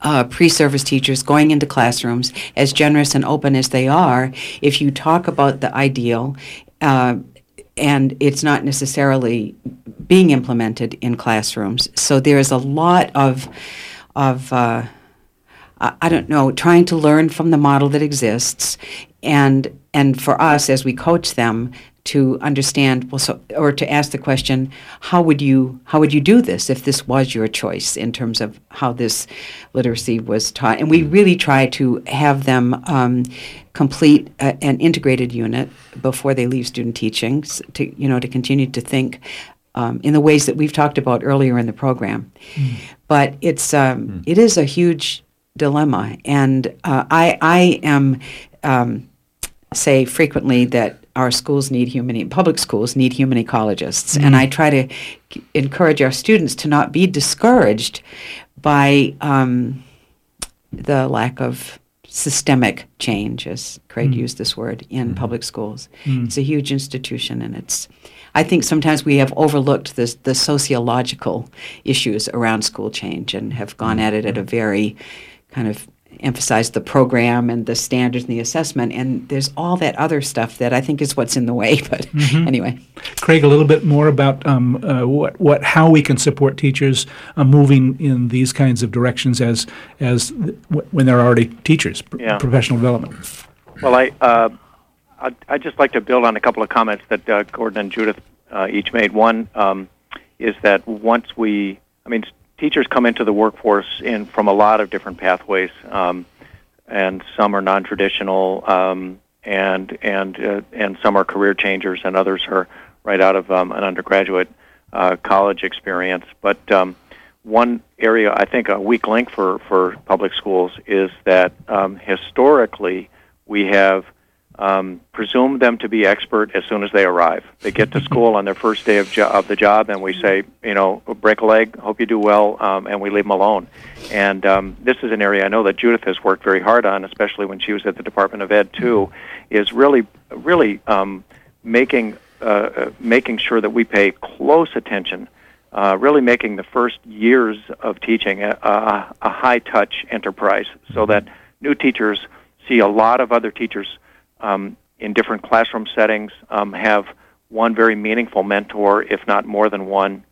Speaker 4: uh, pre-service teachers going into classrooms as generous and open as they are if you talk about the ideal uh, and it's not necessarily being implemented in classrooms. So there's a lot of of uh, I don't know, trying to learn from the model that exists, and and for us as we coach them to understand, well, so or to ask the question, how would you how would you do this if this was your choice in terms of how this literacy was taught? And we really try to have them um, complete a, an integrated unit before they leave student teaching, to you know to continue to think um, in the ways that we've talked about earlier in the program. Mm. But it's um, mm. it is a huge dilemma. And uh, I, I am um, say frequently that our schools need human public schools need human ecologists, mm-hmm. and I try to encourage our students to not be discouraged by um, the lack of systemic change, as Craig mm-hmm. used this word, in mm-hmm. public schools. Mm-hmm. It's a huge institution, and it's. I think sometimes we have overlooked this, the sociological issues around school change and have gone at it at a very kind of emphasize the program and the standards and the assessment and there's all that other stuff that I think is what's in the way but mm-hmm. anyway
Speaker 2: Craig a little bit more about um, uh, what what how we can support teachers uh, moving in these kinds of directions as as th- when they're already teachers pr- yeah. professional development
Speaker 5: well I uh, I'd, I'd, just like to build on a couple of comments that uh, Gordon and Judith uh, each made one um, is that once we I mean teachers come into the workforce in from a lot of different pathways, um, and some are non-traditional, um, and and uh, and some are career changers, and others are right out of um, an undergraduate uh, college experience. But um, one area I think a weak link for for public schools is that um, historically we have um, presume them to be expert as soon as they arrive. They get to school on their first day of, jo- of the job, and we say, you know, break a leg, hope you do well, um, and we leave them alone. And um, this is an area I know that Judith has worked very hard on, especially when she was at the Department of Ed too, is really, really um, making uh, uh, making sure that we pay close attention. Uh, really making the first years of teaching a, a, a high touch enterprise so that new teachers see a lot of other teachers um, in different classroom settings, um, have one very meaningful mentor, if not more than one,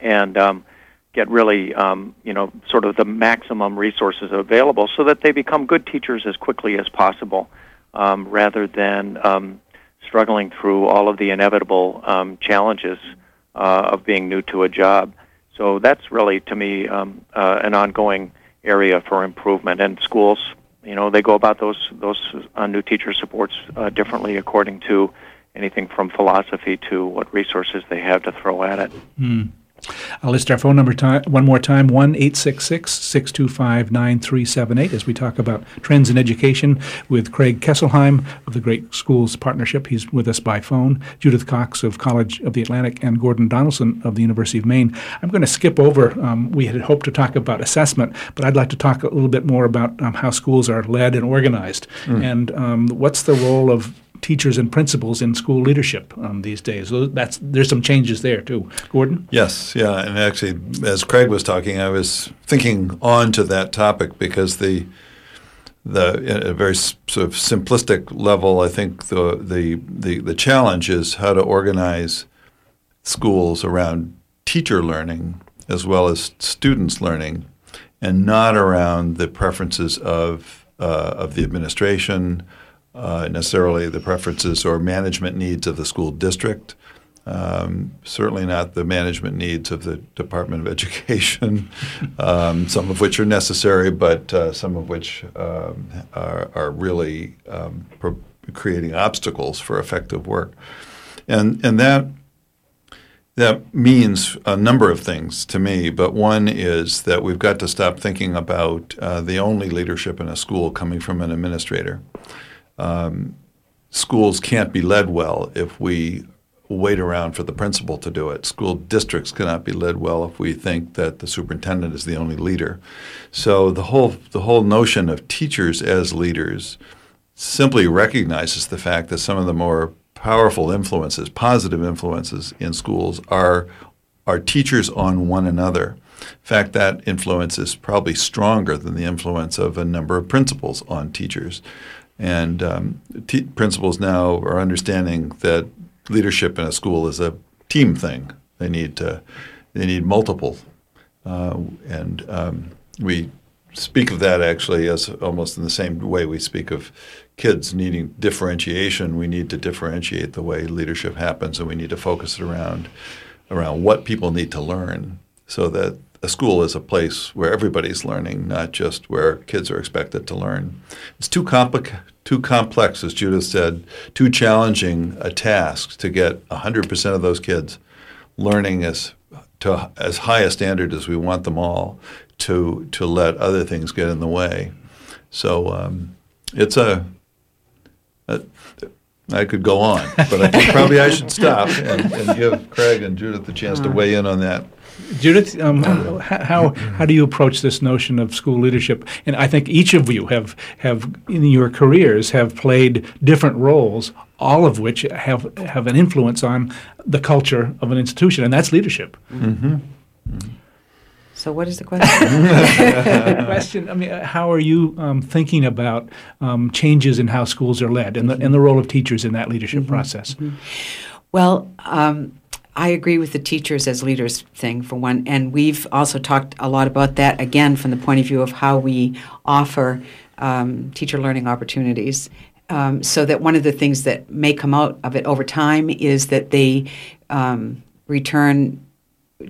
Speaker 5: and um, get really, um, you know, sort of the maximum resources available so that they become good teachers as quickly as possible, um, rather than um, struggling through all of the inevitable um, challenges uh, of being new to a job. So that's really, to me, um, uh, an ongoing area for improvement. And schools you know they go about those those uh, new teacher supports uh, differently according to anything from philosophy to what resources they have to throw at it.
Speaker 2: Mm. I'll list our phone number time, one more time 1 625 9378 as we talk about trends in education with Craig Kesselheim of the Great Schools Partnership. He's with us by phone. Judith Cox of College of the Atlantic and Gordon Donaldson of the University of Maine. I'm going to skip over, um, we had hoped to talk about assessment, but I'd like to talk a little bit more about um, how schools are led and organized mm. and um, what's the role of teachers and principals in school leadership um, these days. So that's there's some changes there too. Gordon.
Speaker 3: Yes, yeah, and actually, as Craig was talking, I was thinking on to that topic because the the at a very sort of simplistic level, I think the the the, the challenge is how to organize schools around teacher learning as well as students learning, and not around the preferences of uh, of the administration uh, necessarily the preferences or management needs of the school district. Um, certainly not the management needs of the Department of Education, um, some of which are necessary, but uh, some of which um, are, are, really um, pro- creating obstacles for effective work. And, and that, that means a number of things to me, but one is that we've got to stop thinking about uh, the only leadership in a school coming from an administrator um, schools can't be led well if we wait around for the principal to do it. School districts cannot be led well if we think that the superintendent is the only leader. So the whole the whole notion of teachers as leaders simply recognizes the fact that some of the more powerful influences, positive influences in schools are are teachers on one another. In fact, that influence is probably stronger than the influence of a number of principals on teachers. And um, t- principals now are understanding that leadership in a school is a team thing. They need to, they need multiple, uh, and um, we speak of that actually as almost in the same way we speak of kids needing differentiation. We need to differentiate the way leadership happens, and we need to focus it around around what people need to learn, so that a school is a place where everybody's learning, not just where kids are expected to learn. It's too complicated, too complex, as Judith said, too challenging a task to get 100% of those kids learning as to as high a standard as we want them all to to let other things get in the way. So um, it's a, a I could go on, but I think probably I should stop and, and give Craig and Judith the chance to weigh in on that.
Speaker 2: Judith, um, how how do you approach this notion of school leadership? And I think each of you have have in your careers have played different roles, all of which have have an influence on the culture of an institution, and that's leadership.
Speaker 3: Mm-hmm. Mm-hmm.
Speaker 4: So, what is the question? the
Speaker 2: question. I mean, uh, how are you um, thinking about um, changes in how schools are led, and the and the role of teachers in that leadership mm-hmm. process? Mm-hmm.
Speaker 4: Well. Um, I agree with the teachers as leaders thing for one, and we've also talked a lot about that again from the point of view of how we offer um, teacher learning opportunities. Um, so that one of the things that may come out of it over time is that they um, return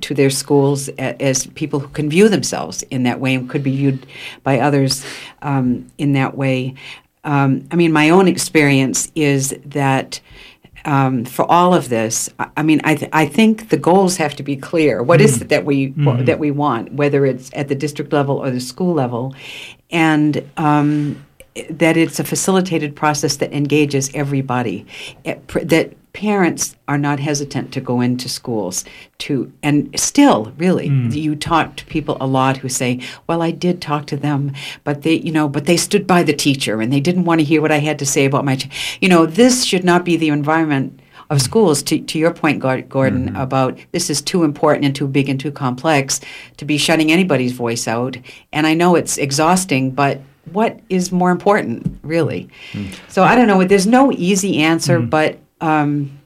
Speaker 4: to their schools as people who can view themselves in that way and could be viewed by others um, in that way. Um, I mean, my own experience is that um, for all of this, I mean, I, th- I think the goals have to be clear. What mm. is it that we mm. that we want, whether it's at the district level or the school level, and um, that it's a facilitated process that engages everybody. It, that parents are not hesitant to go into schools to and still really mm. you talk to people a lot who say well i did talk to them but they you know but they stood by the teacher and they didn't want to hear what i had to say about my ch-. you know this should not be the environment of schools to, to your point gordon mm-hmm. about this is too important and too big and too complex to be shutting anybody's voice out and i know it's exhausting but what is more important really mm. so i don't know there's no easy answer mm. but um,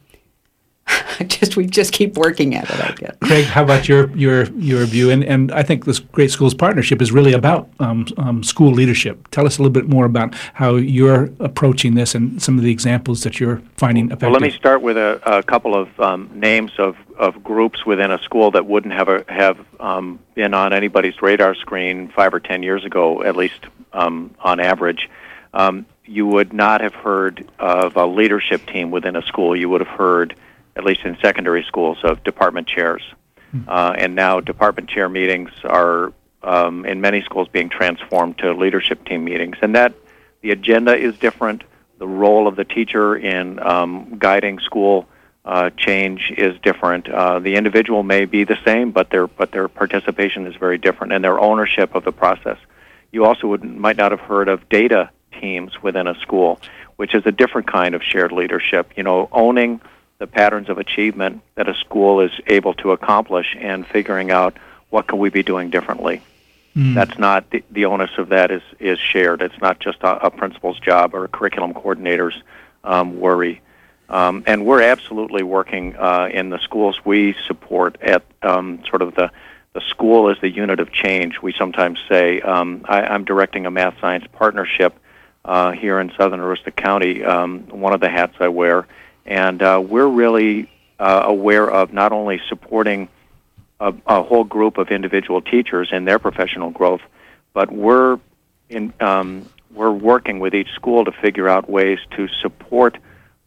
Speaker 4: just we just keep working at it. I guess.
Speaker 2: Craig, how about your your your view? And and I think this Great Schools Partnership is really about um, um, school leadership. Tell us a little bit more about how you're approaching this and some of the examples that you're finding effective.
Speaker 5: Well, let me start with a, a couple of um, names of, of groups within a school that wouldn't have a, have um, been on anybody's radar screen five or ten years ago, at least um, on average. Um, you would not have heard of a leadership team within a school. You would have heard, at least in secondary schools, of department chairs. Hmm. Uh, and now department chair meetings are, um, in many schools, being transformed to leadership team meetings. And that the agenda is different. The role of the teacher in um, guiding school uh, change is different. Uh, the individual may be the same, but their but their participation is very different, and their ownership of the process. You also would might not have heard of data teams within a school, which is a different kind of shared leadership. You know, owning the patterns of achievement that a school is able to accomplish and figuring out what can we be doing differently. Mm. That's not the, the onus of that is is shared. It's not just a, a principal's job or a curriculum coordinator's um, worry. Um, and we're absolutely working uh, in the schools we support at um, sort of the the school is the unit of change. We sometimes say um, I, I'm directing a math science partnership uh, here in southern Aroostook County, um, one of the hats I wear. And uh, we're really uh, aware of not only supporting a, a, whole group of individual teachers in their professional growth, but we're in, um, we're working with each school to figure out ways to support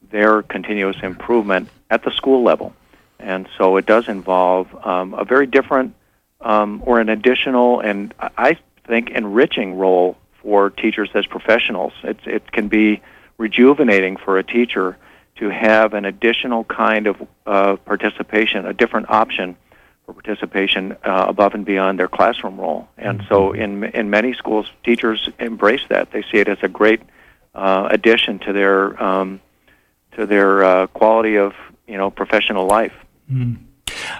Speaker 5: their continuous improvement at the school level. And so it does involve um, a very different um, or an additional and I think enriching role for teachers as professionals. It's, it can be rejuvenating for a teacher to have an additional kind of uh, participation, a different option for participation uh, above and beyond their classroom role. And mm-hmm. so, in in many schools, teachers embrace that. They see it as a great uh, addition to their um, to their uh, quality of you know professional life.
Speaker 2: Mm.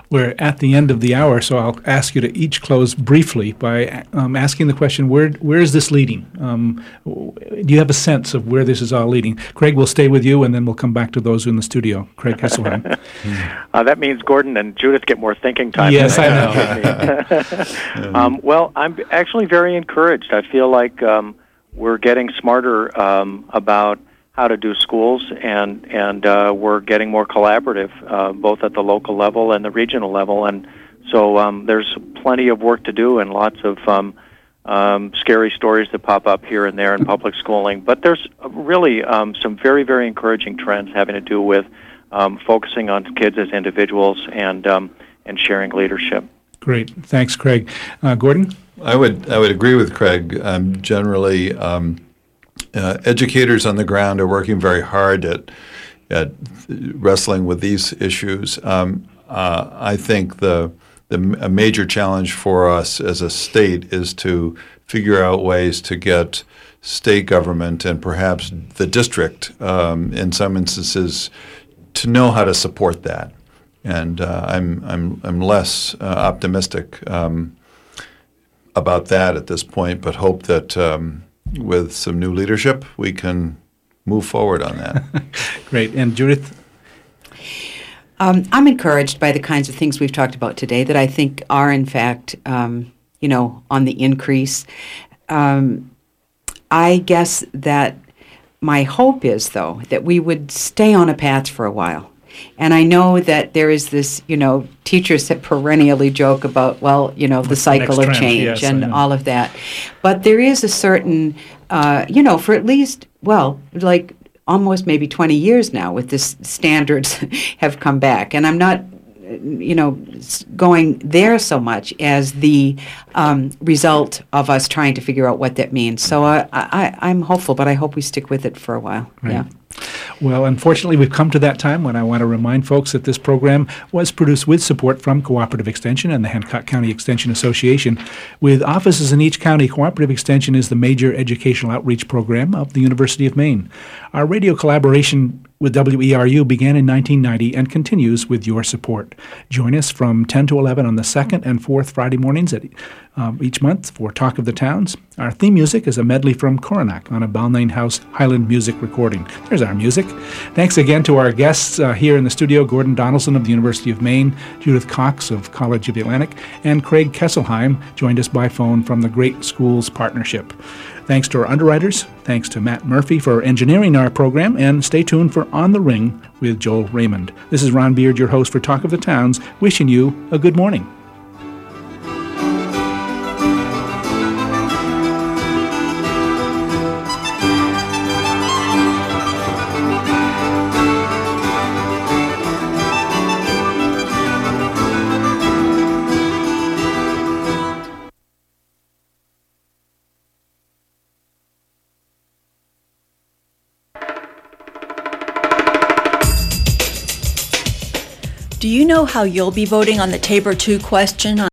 Speaker 2: We're at the end of the hour, so I'll ask you to each close briefly by um, asking the question: Where where is this leading? Um, do you have a sense of where this is all leading? Craig, we'll stay with you, and then we'll come back to those in the studio. Craig Kesselheim.
Speaker 5: uh, that means Gordon and Judith get more thinking time.
Speaker 2: Yes, I know.
Speaker 5: um, well, I'm actually very encouraged. I feel like um, we're getting smarter um, about how to do schools, and and uh, we're getting more collaborative, uh, both at the local level and the regional level. And so um, there's plenty of work to do, and lots of um, um, scary stories that pop up here and there in public schooling. But there's really um, some very very encouraging trends having to do with um, focusing on kids as individuals and um, and sharing leadership.
Speaker 2: Great, thanks, Craig. Uh, Gordon,
Speaker 3: I would I would agree with Craig. Um, generally, um, uh, educators on the ground are working very hard at at wrestling with these issues. Um, uh, I think the the a major challenge for us as a state is to figure out ways to get state government and perhaps the district, um, in some instances, to know how to support that. And uh, I'm I'm I'm less uh, optimistic um, about that at this point, but hope that um, with some new leadership, we can move forward on that.
Speaker 2: Great. And Judith?
Speaker 4: Um, I'm encouraged by the kinds of things we've talked about today that I think are, in fact, um, you know, on the increase. Um, I guess that my hope is, though, that we would stay on a path for a while. And I know that there is this, you know, teachers that perennially joke about, well, you know, the cycle
Speaker 2: the
Speaker 4: of change
Speaker 2: yes,
Speaker 4: and all of that. But there is a certain, uh, you know, for at least, well, like almost maybe 20 years now with this standards have come back. And I'm not you know, going there so much as the um, result of us trying to figure out what that means. So uh, I, I'm hopeful, but I hope we stick with it for a while.
Speaker 2: Right.
Speaker 4: Yeah.
Speaker 2: Well, unfortunately, we've come to that time when I want to remind folks that this program was produced with support from Cooperative Extension and the Hancock County Extension Association. With offices in each county, Cooperative Extension is the major educational outreach program of the University of Maine. Our radio collaboration with WERU began in 1990 and continues with your support. Join us from 10 to 11 on the second and fourth Friday mornings at, um, each month for Talk of the Towns. Our theme music is a medley from Coronac on a Balnain House Highland music recording. There's our music. Thanks again to our guests uh, here in the studio Gordon Donaldson of the University of Maine, Judith Cox of College of the Atlantic, and Craig Kesselheim joined us by phone from the Great Schools Partnership. Thanks to our underwriters. Thanks to Matt Murphy for engineering our program. And stay tuned for On the Ring with Joel Raymond. This is Ron Beard, your host for Talk of the Towns, wishing you a good morning.
Speaker 8: Know how you'll be voting on the Tabor 2 question on